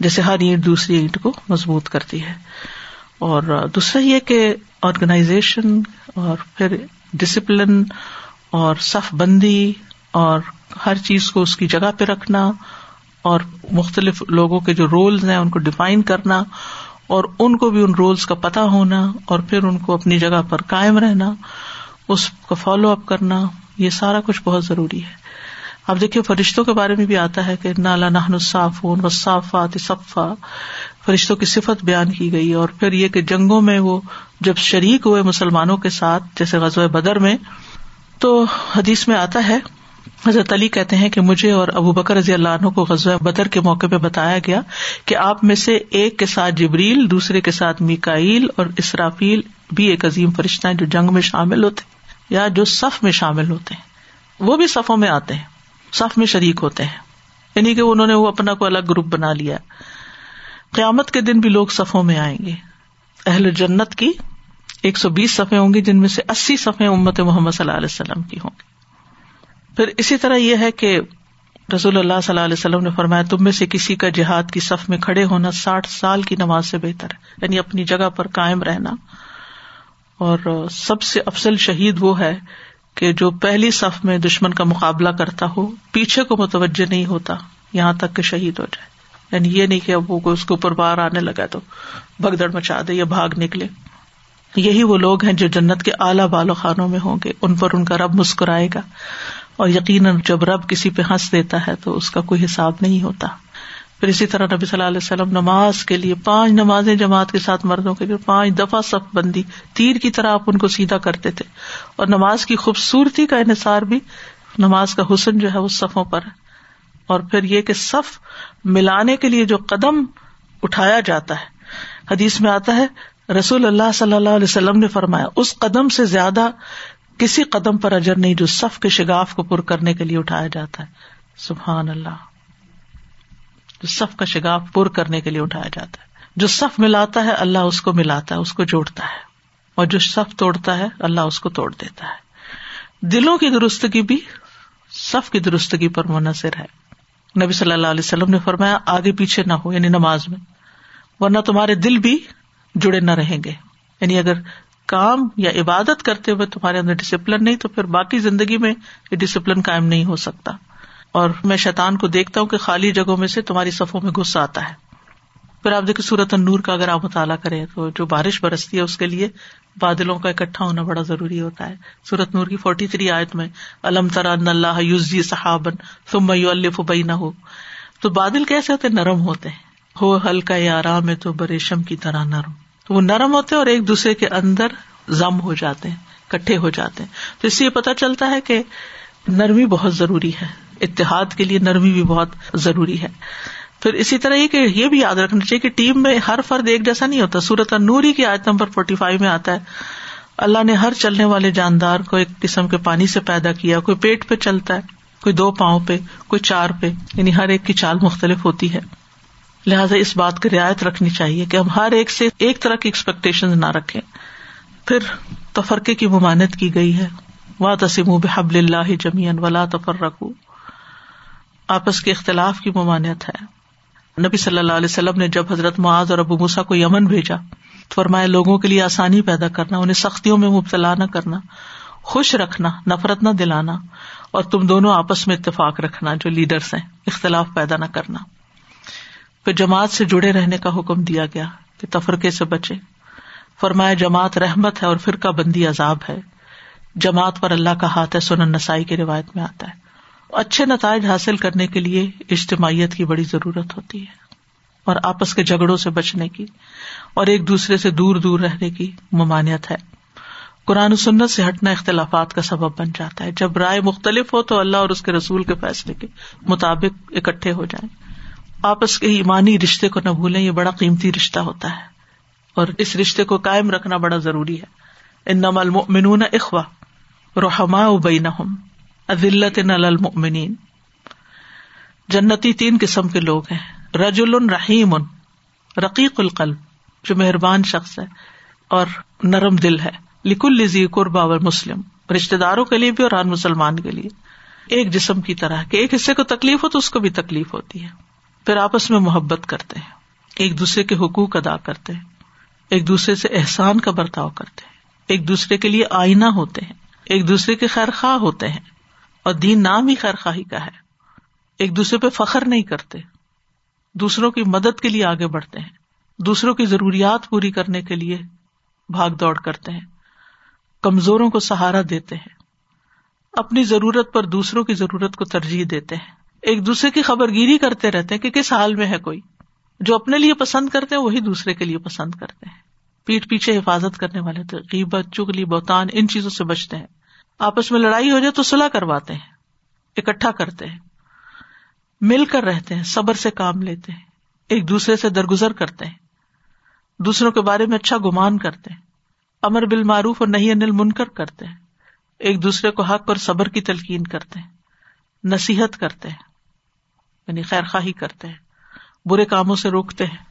جیسے ہر اینٹ دوسری اینٹ کو مضبوط کرتی ہے۔ اور دوسرا یہ کہ آرگنائزیشن اور پھر ڈسپلن اور صف بندی اور ہر چیز کو اس کی جگہ پہ رکھنا اور مختلف لوگوں کے جو رولز ہیں ان کو ڈیفائن کرنا اور ان کو بھی ان رولس کا پتا ہونا اور پھر ان کو اپنی جگہ پر کائم رہنا، اس کا فالو اپ کرنا، یہ سارا کچھ بہت ضروری ہے۔ اب دیکھیے فرشتوں کے بارے میں بھی آتا ہے کہ نالا نہن صاف و صافات صفا۔ فرشتوں کی صفت بیان کی گئی اور پھر یہ کہ جنگوں میں وہ جب شریک ہوئے مسلمانوں کے ساتھ، جیسے غزوہ بدر میں، تو حدیث میں آتا ہے، حضرت علی کہتے ہیں کہ مجھے اور ابو بکر رضی اللہ عنہ کو غزوہ بدر کے موقع پہ بتایا گیا کہ آپ میں سے ایک کے ساتھ جبریل، دوسرے کے ساتھ میکائیل اور اسرافیل بھی ایک عظیم فرشتہ ہیں جو جنگ میں شامل ہوتے ہیں یا جو صف میں شامل ہوتے ہیں۔ وہ بھی صفوں میں آتے ہیں۔ صف میں شریک ہوتے ہیں۔ یعنی کہ انہوں نے وہ اپنا کوئی الگ گروپ بنا لیا۔ قیامت کے دن بھی لوگ صفوں میں آئیں گے۔ اہل جنت کی ایک سو بیس صفحے ہوں گی، جن میں سے اسی صفحے امت محمد صلی اللہ علیہ وسلم کی ہوں گی۔ پھر اسی طرح یہ ہے کہ رسول اللہ صلی اللہ علیہ وسلم نے فرمایا، تم میں سے کسی کا جہاد کی صف میں کھڑے ہونا ساٹھ سال کی نماز سے بہتر ہے۔ یعنی اپنی جگہ پر کائم رہنا۔ اور سب سے افسل شہید وہ ہے کہ جو پہلی صف میں دشمن کا مقابلہ کرتا ہو، پیچھے کو متوجہ نہیں ہوتا، یہاں تک کہ شہید ہو جائے۔ یعنی یہ نہیں کہ اب وہ اس کے اوپر باہر آنے لگا تو بگدڑ مچا دے یا بھاگ نکلے۔ یہی وہ لوگ ہیں جو جنت کے اعلیٰ بالو خانوں میں ہوں گے۔ ان پر ان کا رب مسکرائے گا۔ اور یقیناً جب رب کسی پہ ہنس دیتا ہے تو اس کا کوئی حساب نہیں ہوتا۔ پھر اسی طرح نبی صلی اللہ علیہ وسلم نماز کے لیے پانچ نمازیں جماعت کے ساتھ مردوں کے لیے پانچ دفعہ صف بندی، تیر کی طرح آپ ان کو سیدھا کرتے تھے۔ اور نماز کی خوبصورتی کا انحصار بھی نماز کا حسن جو ہے وہ صفوں پر ہے۔ اور پھر یہ کہ صف ملانے کے لیے جو قدم اٹھایا جاتا ہے۔ حدیث میں آتا ہے، رسول اللہ صلی اللہ علیہ وسلم نے فرمایا، اس قدم سے زیادہ کسی قدم پر اجر نہیں جو صف کے شگاف کو پر کرنے کے لیے اٹھایا جاتا ہے۔ سبحان اللہ۔ جو صف کا شگاف پر کرنے کے لیے اٹھایا جاتا ہے۔ جو صف ملاتا ہے، اللہ اس کو ملاتا ہے، اس کو جوڑتا ہے۔ اور جو صف توڑتا ہے، اللہ اس کو توڑ دیتا ہے۔ دلوں کی درستگی بھی صف کی درستگی پر منحصر ہے۔ نبی صلی اللہ علیہ وسلم نے فرمایا، آگے پیچھے نہ ہو یعنی نماز میں۔ ورنہ تمہارے دل بھی جڑے نہ رہیں گے۔ یعنی اگر کام یا عبادت کرتے ہوئے تمہارے اندر ڈسپلن نہیں، تو پھر باقی زندگی میں یہ ڈسپلن قائم نہیں ہو سکتا۔ اور میں شیتان کو دیکھتا ہوں کہ خالی جگہوں میں سے تمہاری صفوں میں غصہ آتا ہے۔ پھر آپ دیکھیں سورت نور کا اگر آپ مطالعہ کریں تو جو بارش برستی ہے اس کے لیے بادلوں کا اکٹھا ہونا بڑا ضروری ہوتا ہے۔ سورت نور کی فورٹی تھری آیت میں الم ترا اللہ یوزی صحابن تم الف نہ ہو تو بادل کیسے ہوتے؟ نرم ہوتے ہیں۔ ہو ہلکا یا آرام ہے تو بریشم کی طرح نرم۔ تو وہ نرم ہوتے اور ایک دوسرے کے اندر ضم ہو جاتے ہیں، کٹھے ہو جاتے ہیں۔ تو اس سے یہ پتا چلتا ہے کہ نرمی بہت ضروری ہے۔ اتحاد کے لیے نرمی بھی بہت ضروری ہے۔ پھر اسی طرح یہ کہ یہ بھی یاد رکھنا چاہیے کہ ٹیم میں ہر فرد ایک جیسا نہیں ہوتا۔ سورت نوری کی آیت نمبر فورٹی فائیو میں آتا ہے، اللہ نے ہر چلنے والے جاندار کو ایک قسم کے پانی سے پیدا کیا، کوئی پیٹ پہ چلتا ہے، کوئی دو پاؤں پہ، کوئی چار پہ یعنی ہر ایک کی چال مختلف ہوتی ہے۔ لہٰذا اس بات کی رعایت رکھنی چاہیے کہ ہم ہر ایک سے ایک طرح کی ایکسپیکٹیشن نہ رکھے پھر تفرقے کی ممانت کی گئی ہے۔ وا تسیم بحب اللہ جمیان ولا تفر رکھو آپس کے اختلاف کی ممانعت ہے۔ نبی صلی اللہ علیہ وسلم نے جب حضرت معاذ اور ابو موسا کو یمن بھیجا فرمائے لوگوں کے لیے آسانی پیدا کرنا، انہیں سختیوں میں مبتلا نہ کرنا، خوش رکھنا، نفرت نہ دلانا، اور تم دونوں آپس میں اتفاق رکھنا، جو لیڈرس ہیں، اختلاف پیدا نہ کرنا۔ پھر جماعت سے جڑے رہنے کا حکم دیا گیا کہ تفرقے سے بچے۔ فرمایا جماعت رحمت ہے اور فرقہ بندی عذاب ہے۔ جماعت پر اللہ کا ہاتھ ہے، سنن نسائی کی روایت میں آتا ہے۔ اچھے نتائج حاصل کرنے کے لیے اجتماعیت کی بڑی ضرورت ہوتی ہے اور آپس کے جھگڑوں سے بچنے کی اور ایک دوسرے سے دور دور رہنے کی ممانعت ہے۔ قرآن و سنت سے ہٹنا اختلافات کا سبب بن جاتا ہے۔ جب رائے مختلف ہو تو اللہ اور اس کے رسول کے فیصلے کے مطابق اکٹھے ہو جائیں۔ آپس کے ایمانی رشتے کو نہ بھولیں، یہ بڑا قیمتی رشتہ ہوتا ہے۔ اور اس رشتے کو قائم رکھنا بڑا ضروری ہے۔ ان نمل اخوا رحما بین عدلت المؤمنین۔ جنتی تین قسم کے لوگ ہیں۔ رج الرحیم رقیق القلب، جو مہربان شخص ہے اور نرم دل ہے۔ لکل لزی قربا و مسلم رشتے داروں کے لیے بھی اور ہر مسلمان کے لیے۔ ایک جسم کی طرح کہ ایک حصے کو تکلیف ہو تو اس کو بھی تکلیف ہوتی ہے۔ پھر آپس میں محبت کرتے ہیں۔ ایک دوسرے کے حقوق ادا کرتے ہیں۔ ایک دوسرے سے احسان کا برتاؤ کرتے ہیں۔ ایک دوسرے کے لیے آئینہ ہوتے ہیں۔ ایک دوسرے کے خیر خواہ ہوتے ہیں۔ اور دین نام ہی خیر خواہی کا ہے۔ ایک دوسرے پہ فخر نہیں کرتے۔ دوسروں کی مدد کے لیے آگے بڑھتے ہیں۔ دوسروں کی ضروریات پوری کرنے کے لیے بھاگ دوڑ کرتے ہیں۔ کمزوروں کو سہارا دیتے ہیں۔ اپنی ضرورت پر دوسروں کی ضرورت کو ترجیح دیتے ہیں۔ ایک دوسرے کی خبر گیری کرتے رہتے ہیں کہ کس حال میں ہے کوئی۔ جو اپنے لیے پسند کرتے ہیں، وہی دوسرے کے لیے پسند کرتے ہیں۔ پیٹ پیچھے حفاظت کرنے والے تھے غیبت چگلی بہتان، ان چیزوں سے بچتے ہیں۔ آپس میں لڑائی ہو جائے تو سلاح کرواتے ہیں، اکٹھا کرتے ہیں، مل کر رہتے ہیں، صبر سے کام لیتے ہیں، ایک دوسرے سے درگزر کرتے ہیں، دوسروں کے بارے میں اچھا گمان کرتے ہیں، امر بال معروف اور نہیں انل منکر کرتے ہیں، ایک دوسرے کو حق اور صبر کی تلقین کرتے ہیں، نصیحت کرتے ہیں یعنی خیر خواہی کرتے ہیں، برے کاموں سے روکتے ہیں،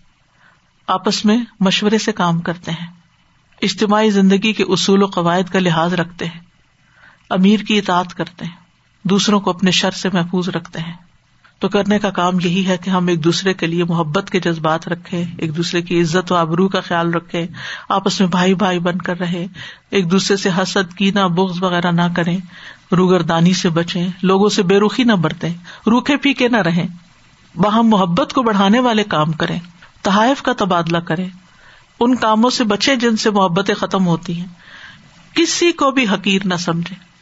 آپس میں مشورے سے کام کرتے ہیں، اجتماعی زندگی کے اصول و قواعد کا لحاظ رکھتے ہیں۔ امیر کی اطاعت کرتے ہیں، دوسروں کو اپنے شر سے محفوظ رکھتے ہیں۔ تو کرنے کا کام یہی ہے کہ ہم ایک دوسرے کے لیے محبت کے جذبات رکھے، ایک دوسرے کی عزت و آبرو کا خیال رکھے، آپس میں بھائی بھائی بن کر رہے، ایک دوسرے سے حسد کی نہ بغض وغیرہ نہ کریں، روگردانی سے بچیں، لوگوں سے بے رخی نہ برتیں روکھے پھیکے نہ رہیں۔ وہاں محبت کو بڑھانے والے کام کریں، تحائف کا تبادلہ کریں۔ ان کاموں سے بچے جن سے محبتیں ختم ہوتی ہیں۔ کسی کو بھی حقیر نہ سمجھے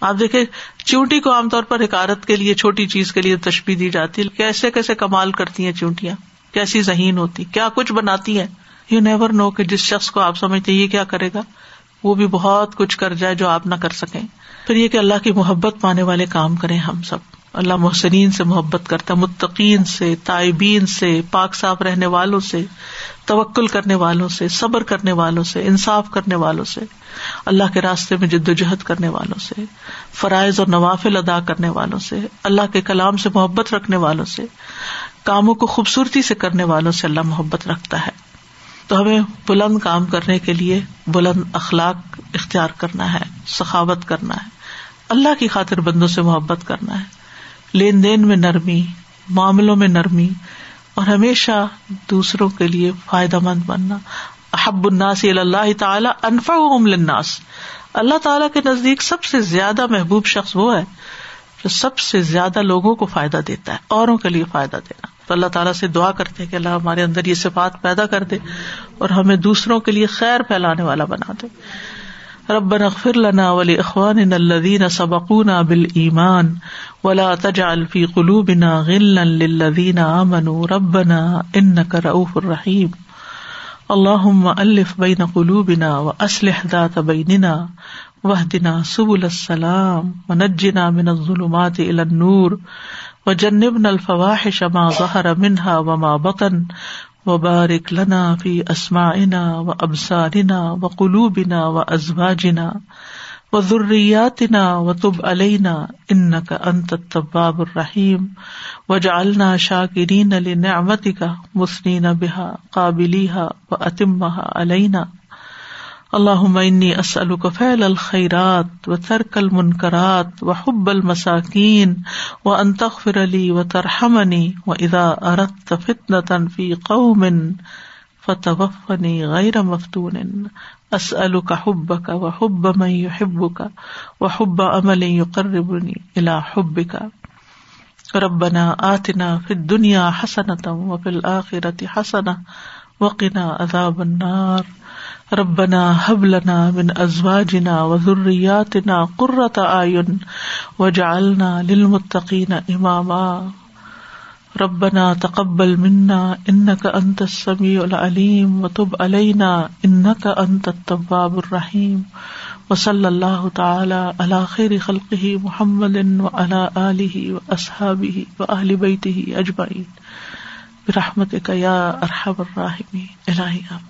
آپ دیکھیں، چونٹی کو عام طور پر حکارت کے لیے، چھوٹی چیز کے لیے تشبی دی جاتی ہے۔ کیسے کیسے کمال کرتی ہیں چونٹیاں؟ کیسی ذہین ہوتی؟ کیا کچھ بناتی ہیں؟ یو نیور نو کہ جس شخص کو آپ سمجھتے یہ کیا کرے گا؟ وہ بھی بہت کچھ کر جائے جو آپ نہ کر سکیں۔ پھر یہ کہ اللہ کی محبت پانے والے کام کریں ہم سب۔ اللہ محسنین سے محبت کرتا متقین سے، تائبین سے، پاک صاف رہنے والوں سے، توکل کرنے والوں سے، صبر کرنے والوں سے، انصاف کرنے والوں سے، اللہ کے راستے میں جد و جہد کرنے والوں سے، فرائض اور نوافل ادا کرنے والوں سے، اللہ کے کلام سے محبت رکھنے والوں سے، کاموں کو خوبصورتی سے کرنے والوں سے اللہ محبت رکھتا ہے۔ تو ہمیں بلند کام کرنے کے لیے بلند اخلاق اختیار کرنا ہے، سخاوت کرنا ہے، اللہ کی خاطر بندوں سے محبت کرنا ہے۔ لین دین میں نرمی، معاملوں میں نرمی، اور ہمیشہ دوسروں کے لیے فائدہ مند بننا۔ احب الناس اللہ تعالی انفا للناس۔ اللہ تعالیٰ کے نزدیک سب سے زیادہ محبوب شخص وہ ہے جو سب سے زیادہ لوگوں کو فائدہ دیتا ہے، اوروں کے لیے فائدہ دینا۔ تو اللہ تعالیٰ سے دعا کرتے کہ اللہ ہمارے اندر یہ صفات پیدا کر دے اور ہمیں دوسروں کے لیے خیر پھیلانے والا بنا دے۔ ربنا اغفر لنا ولاخواننا الذين سبقونا بالايمان ولا تجعل في قلوبنا غلا للذين امنوا ربنا انك رؤوف رحيم. اللهم الف بين قلوبنا واصلح ذات بيننا واهدنا سبل السلام ونجنا من الظلمات الى النور وجنبنا الفواحش ما ظهر منها وما بطن وبارک لنا فی اسماعنا و ابسارنا و قلوبنا و ازواجنا و ذریاتنا و تب علینا انك انت التواب الرحیم وجعلنا شاکرین لنعمتك مسنین بها قابلیها و اتمها علینا اللہ عنی اسلک فعل الخیرات و ترک المنکرات و حب المساکین و انتخر علی و ترحمنی و ادا ارت فتن فی قوم فتوفنی غیر مفتون. اسألك حبك وحب من يحبك وحب عمل يقربني إلى حبك ربنا آتنا فی في الدنيا حسنة وفي الآخرة حسنة وقنا عذاب النار. ربنا هب لنا من ازواجنا وذرياتنا قرة اعين واجعلنا للمتقين اماما ربنا تقبل منا انك انت السميع العليم وتب علينا انك انت التواب الرحيم وصلى الله تعالى على خير خلقه محمد وعلى اله واصحابه واهل بيته اجمعين برحمتك يا ارحم الراحمين الهي امين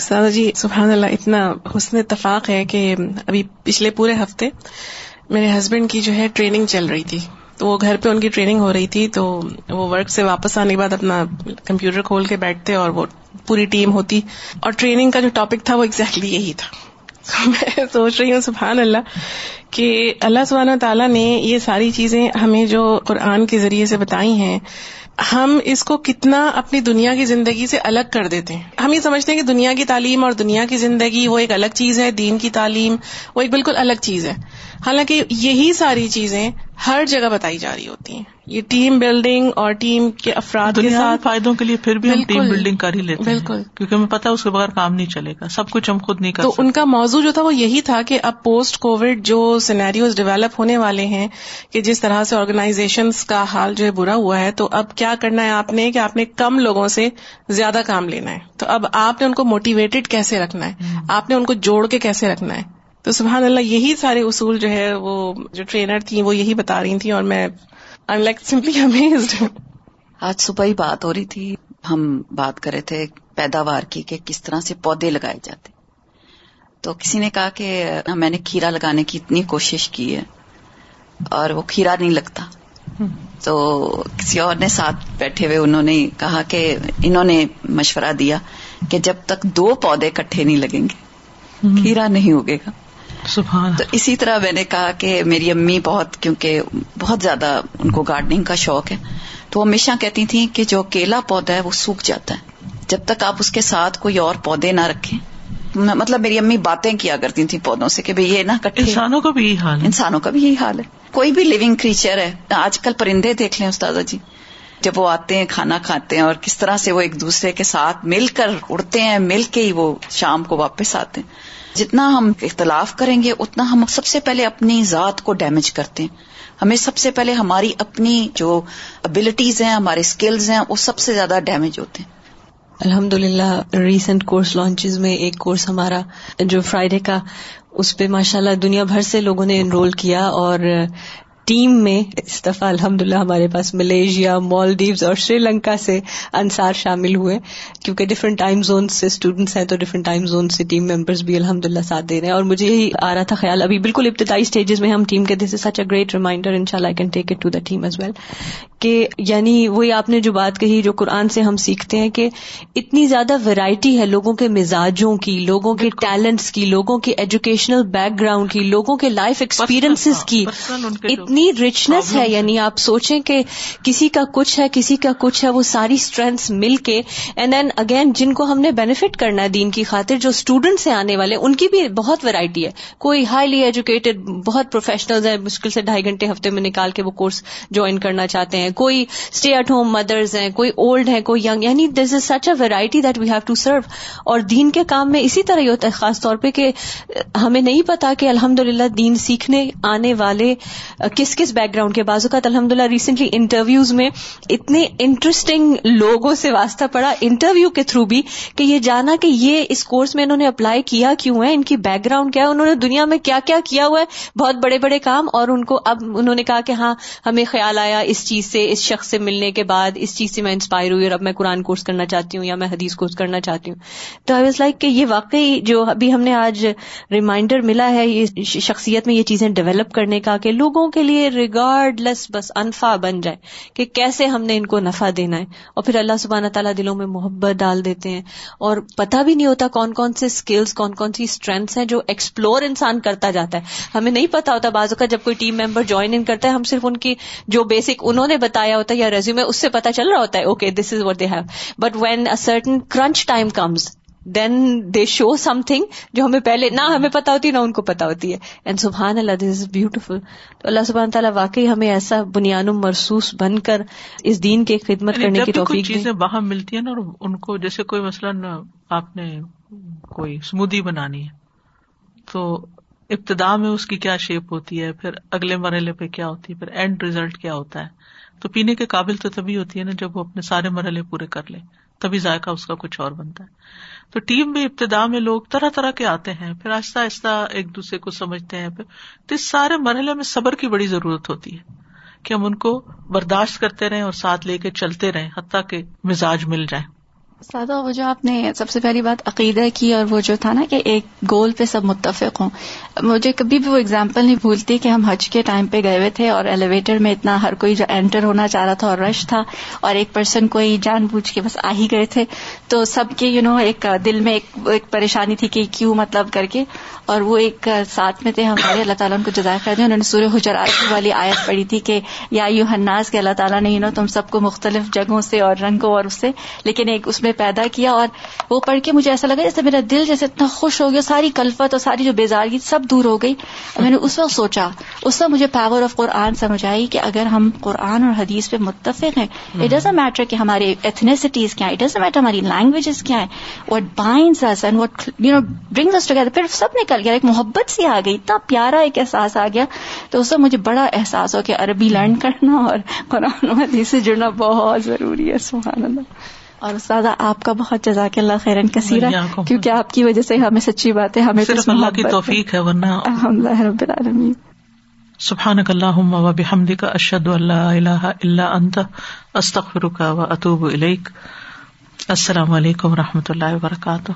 سادہ جی سبحان اللہ، اتنا حسن اتفاق ہے کہ ابھی پچھلے پورے ہفتے میرے ہسبینڈ کی جو ہے ٹریننگ چل رہی تھی۔ تو وہ گھر پہ ان کی ٹریننگ ہو رہی تھی، تو وہ ورک سے واپس آنے کے بعد اپنا کمپیوٹر کھول کے بیٹھتے اور وہ پوری ٹیم ہوتی۔ اور ٹریننگ کا جو ٹاپک تھا وہ ایگزیکٹلی یہی تھا۔ میں سوچ رہی ہوں، سبحان اللہ، کہ اللہ سبحانہ تعالیٰ نے یہ ساری چیزیں ہمیں جو قرآن کے ذریعے سے بتائی ہیں ہم اس کو کتنا اپنی دنیا کی زندگی سے الگ کر دیتے ہیں۔ ہم یہ سمجھتے ہیں کہ دنیا کی تعلیم اور دنیا کی زندگی وہ ایک الگ چیز ہے، دین کی تعلیم وہ ایک بالکل الگ چیز ہے۔ حالانکہ یہی ساری چیزیں ہر جگہ بتائی جا رہی ہوتی ہیں۔ یہ ٹیم بلڈنگ اور ٹیم کے افراد کے ساتھ فائدوں کے لیے پھر بھی ہم ٹیم بلڈنگ کر ہی لیتے بالکل۔ کیونکہ ہمیں پتا اس کے بغیر کام نہیں چلے گا سب کچھ ہم خود نہیں کر تو ان کا موضوع جو تھا وہ یہی تھا کہ اب پوسٹ کووڈ جو سینیریوز ڈیولپ ہونے والے ہیں کہ جس طرح سے آرگنائزیشن کا حال جو ہے برا ہوا ہے تو اب کیا کرنا ہے آپ نے کہ آپ نے کم لوگوں سے زیادہ کام لینا ہے۔ تو اب آپ نے ان کو موٹیویٹڈ کیسے رکھنا ہے؟ آپ نے ان کو جوڑ کے کیسے رکھنا ہے؟ تو سبحان اللہ یہی سارے اصول جو ہے وہ جو ٹرینر تھیں وہ یہی بتا رہی تھیں اور میں لائک سمپلی امیزڈ آج صبح ہی بات ہو رہی تھی۔ ہم بات کر رہے تھے پیداوار کی کہ کس طرح سے پودے لگائے جاتے تو کسی نے کہا کہ میں نے کھیرا لگانے کی اتنی کوشش کی ہے اور وہ کھیرا نہیں لگتا۔ تو کسی اور نے ساتھ بیٹھے ہوئے انہوں نے کہا کہ انہوں نے مشورہ دیا کہ جب تک دو پودے کٹھے نہیں لگیں گے کھیرا نہیں ہوگے گا۔ سبحان تو اسی طرح میں نے کہا کہ میری امی بہت کیونکہ بہت زیادہ ان کو گارڈننگ کا شوق ہے تو وہ ہمیشہ کہتی تھیں کہ جو کیلا پودا ہے وہ سوکھ جاتا ہے۔ جب تک آپ اس کے ساتھ کوئی اور پودے نہ رکھیں مطلب میری امی باتیں کیا کرتی تھیں پودوں سے کہ یہ نا کٹھے۔ انسانوں کا بھی یہی حال ہے۔ انسانوں کا بھی یہی حال ہے۔ کوئی بھی لونگ کریچر ہے۔ آج کل پرندے دیکھ لیں استاذہ جی۔ جب وہ آتے ہیں کھانا کھاتے ہیں اور کس طرح سے وہ ایک دوسرے کے ساتھ مل کر اڑتے ہیں مل کے ہی وہ شام کو واپس آتے ہیں۔ جتنا ہم اختلاف کریں گے، اتنا ہم سب سے پہلے اپنی ذات کو ڈیمیج کرتے ہیں۔ ہمیں سب سے پہلے ہماری اپنی جو ابلیٹیز ہیں، ہمارے اسکلز ہیں، وہ سب سے زیادہ ڈیمیج ہوتے ہیں۔ الحمد للہ ریسنٹ کورس لانچز میں ایک کورس ہمارا جو فرائیڈے کا، اس پہ ماشاء اللہ دنیا بھر سے لوگوں نے انرول کیا اور ٹیم میں اس دفعہ الحمد للہ ہمارے پاس ملیشیا مالدیوز اور شری لنکا سے انصار شامل ہوئے کیونکہ ڈفرنٹ ٹائم زون سے اسٹوڈینٹس ہیں تو ڈفرنٹ ٹائم زون سے ٹیم ممبرس بھی الحمد للہ ساتھ دے رہے ہیں۔ اور مجھے یہی آ رہا تھا خیال ابھی بالکل ابتدائی اسٹیجز میں ہم ٹیم کے دس سچ اے گریٹ ریمائنڈر ان شاء اللہ can take it to the team as well کہ یعنی وہی آپ نے جو بات کہی جو قرآن سے ہم سیکھتے ہیں کہ اتنی زیادہ ویرائٹی ہے لوگوں کے مزاجوں کی لوگوں کے ٹیلنٹس کی لوگوں کے ایجوکیشنل بیک گراؤنڈ کی لوگوں کے لائف ایکسپیرئنس کی اتنی رچنس ہے یعنی آپ سوچیں کہ کسی کا کچھ ہے کسی کا کچھ ہے وہ ساری اسٹرینتھس مل کے اینڈ دین اگین جن کو ہم نے بینیفٹ کرنا ہے دین کی خاطر جو اسٹوڈینٹس ہیں آنے والے ان کی بھی بہت ویرائٹی ہے کوئی ہائیلی ایجوکیٹڈ بہت پروفیشنل ہے مشکل سے ڈھائی گھنٹے ہفتے میں نکال کے وہ کورس جوائن کرنا چاہتے ہیں کوئی اسٹے ایٹ ہوم مدرز ہیں کوئی اولڈ ہے کوئی ینگ یعنی this is such a variety that we have to serve اور دین کے کام میں اسی طرح ہی ہوتا ہے خاص طور پہ کہ ہمیں نہیں پتا کہ الحمد للہ دین سیکھنے آنے والے کس کس بیک گراؤنڈ کے بعض اوقات الحمد للہ ریسنٹلی انٹرویوز میں اتنے انٹرسٹنگ لوگوں سے واسطہ پڑا انٹرویو کے تھرو بھی کہ یہ جانا کہ یہ اس کورس میں انہوں نے اپلائی کیا کیوں ہے، ان کی بیک گراؤنڈ کیا ہے، انہوں نے دنیا میں کیا کیا کیا ہوا ہے، بہت بڑے بڑے کام اور ان کو اب انہوں نے کہا کہ ہاں ہمیں خیال آیا اس چیز سے، اس شخص سے ملنے کے بعد، اس چیز سے میں انسپائر ہوئی اور اب میں قرآن کورس کرنا چاہتی ہوں یا میں حدیث کورس کرنا چاہتی ہوں۔ تو آئی واز لائک کہ یہ واقعی جو ابھی ہم نے آج ریمائنڈر ملا ہے، یہ شخصیت میں یہ چیزیں ڈیولپ کرنے کا کہ لوگوں کے لیے ریگارڈ لیس بس انفا بن جائے کہ کیسے ہم نے ان کو نفع دینا ہے۔ اور پھر اللہ سبحانہ تعالیٰ دلوں میں محبت ڈال دیتے ہیں۔ اور پتہ بھی نہیں ہوتا کون کون سے اسکلس کون کون سی اسٹرینگس ہیں جو ایکسپلور انسان کرتا جاتا ہے۔ ہمیں نہیں پتا ہوتا بازو کا جب کوئی ٹیم ممبر جوائن ان کرتا ہے، ہم صرف ان کی جو بیسک انہوں نے بتایا ہوتا ہے یا ریزیوم اس سے پتا چل رہا ہوتا ہے okay this is what they have but when a certain crunch time comes then they show something جو ہمیں پہلے نہ ہمیں پتا ہوتی نہ ان کو پتا ہوتی ہے۔ اینڈ سبحان اللہ دس از بیوٹیفل تو اللہ سبحان تعالیٰ واقعی ہمیں ایسا بنیاد مرسوس بن کر اس دین کی خدمت یعنی کرنے کی توفیق چیزیں وہاں ملتی ہیں نا اور ان کو جیسے کوئی مثلاً آپ نے کوئی اسمودی بنانی ہے تو ابتدا میں اس کی کیا شیپ ہوتی ہے پھر اگلے مرحلے پہ کیا ہوتی ہے پھر اینڈ ریزلٹ کیا ہوتا ہے۔ تو پینے کے قابل تو تبھی ہوتی ہے نا جب وہ اپنے سارے مرحلے پورے کر لے۔ تبھی ذائقہ اس کا کچھ اور بنتا ہے۔ تو ٹیم میں ابتدا میں لوگ طرح طرح کے آتے ہیں، پھر آہستہ آہستہ ایک دوسرے کو سمجھتے ہیں، پھر تو اس سارے مرحلے میں صبر کی بڑی ضرورت ہوتی ہے کہ ہم ان کو برداشت کرتے رہیں اور ساتھ لے کے چلتے رہیں حتیٰ کہ مزاج مل جائیں سادہ، وہ جو آپ نے سب سے پہلی بات عقیدہ کی اور وہ جو تھا نا کہ ایک گول پہ سب متفق ہوں۔ مجھے کبھی بھی وہ اگزامپل نہیں بھولتی کہ ہم حج کے ٹائم پہ گئے ہوئے تھے اور ایلیویٹر میں اتنا ہر کوئی جو انٹر ہونا چاہ رہا تھا اور رش تھا اور ایک پرسن کوئی جان بوجھ کے بس آ ہی گئے تھے۔ تو سب کے یو نو ایک دل میں ایک پریشانی تھی کہ کیوں مطلب کر کے اور وہ ایک ساتھ میں تھے ہمارے۔ اللہ تعالیٰ ان کو جزائے کر دیں انہوں نے سورہ حجرات والی آیت پڑھی تھی کہ یا یو ہناس کے اللہ تعالیٰ نے یو نو تم سب کو مختلف جگہوں سے اور رنگوں اور اس سے، لیکن ایک اس میں پیدا کیا اور وہ پڑھ کے مجھے ایسا لگا جیسے میرا دل جیسے اتنا خوش ہو گیا، ساری کلفت اور ساری جو بیزارگی سب دور ہو گئی۔ میں نے اس وقت سوچا، اس وقت مجھے پاور آف قرآن سمجھ آئی کہ اگر ہم قرآن اور حدیث پہ متفق ہیں اٹ ڈزنٹ میٹر کہ ہمارے ایتھنیسٹیز کیا اٹ ڈزنٹ میٹر ہماری لینگویجز کیا ہے what binds and what you know during together پھر سب نکل گیا، ایک محبت سی آ گئی، اتنا پیارا ایک احساس آ گیا۔ تو اس وقت مجھے بڑا احساس ہو کہ عربی لرن کرنا اور قرآن و حدیث سے جڑنا بہت ضروری ہے، سبحان اللہ۔ اور استاد آپ کا بہت جزاک اللہ خیرن کثیر کیونکہ آپ کی وجہ سے ہمیں سچی بات ہے ہمیں صرف اللہ کی توفیق ہے ورنہ الحمد للہ رب العالمین۔ سبحانک اللہم و بحمدک اشہد ان لا الہ الا انت استغفرک و اتوب الیک۔ السلام علیکم و رحمۃ اللہ وبرکاتہ۔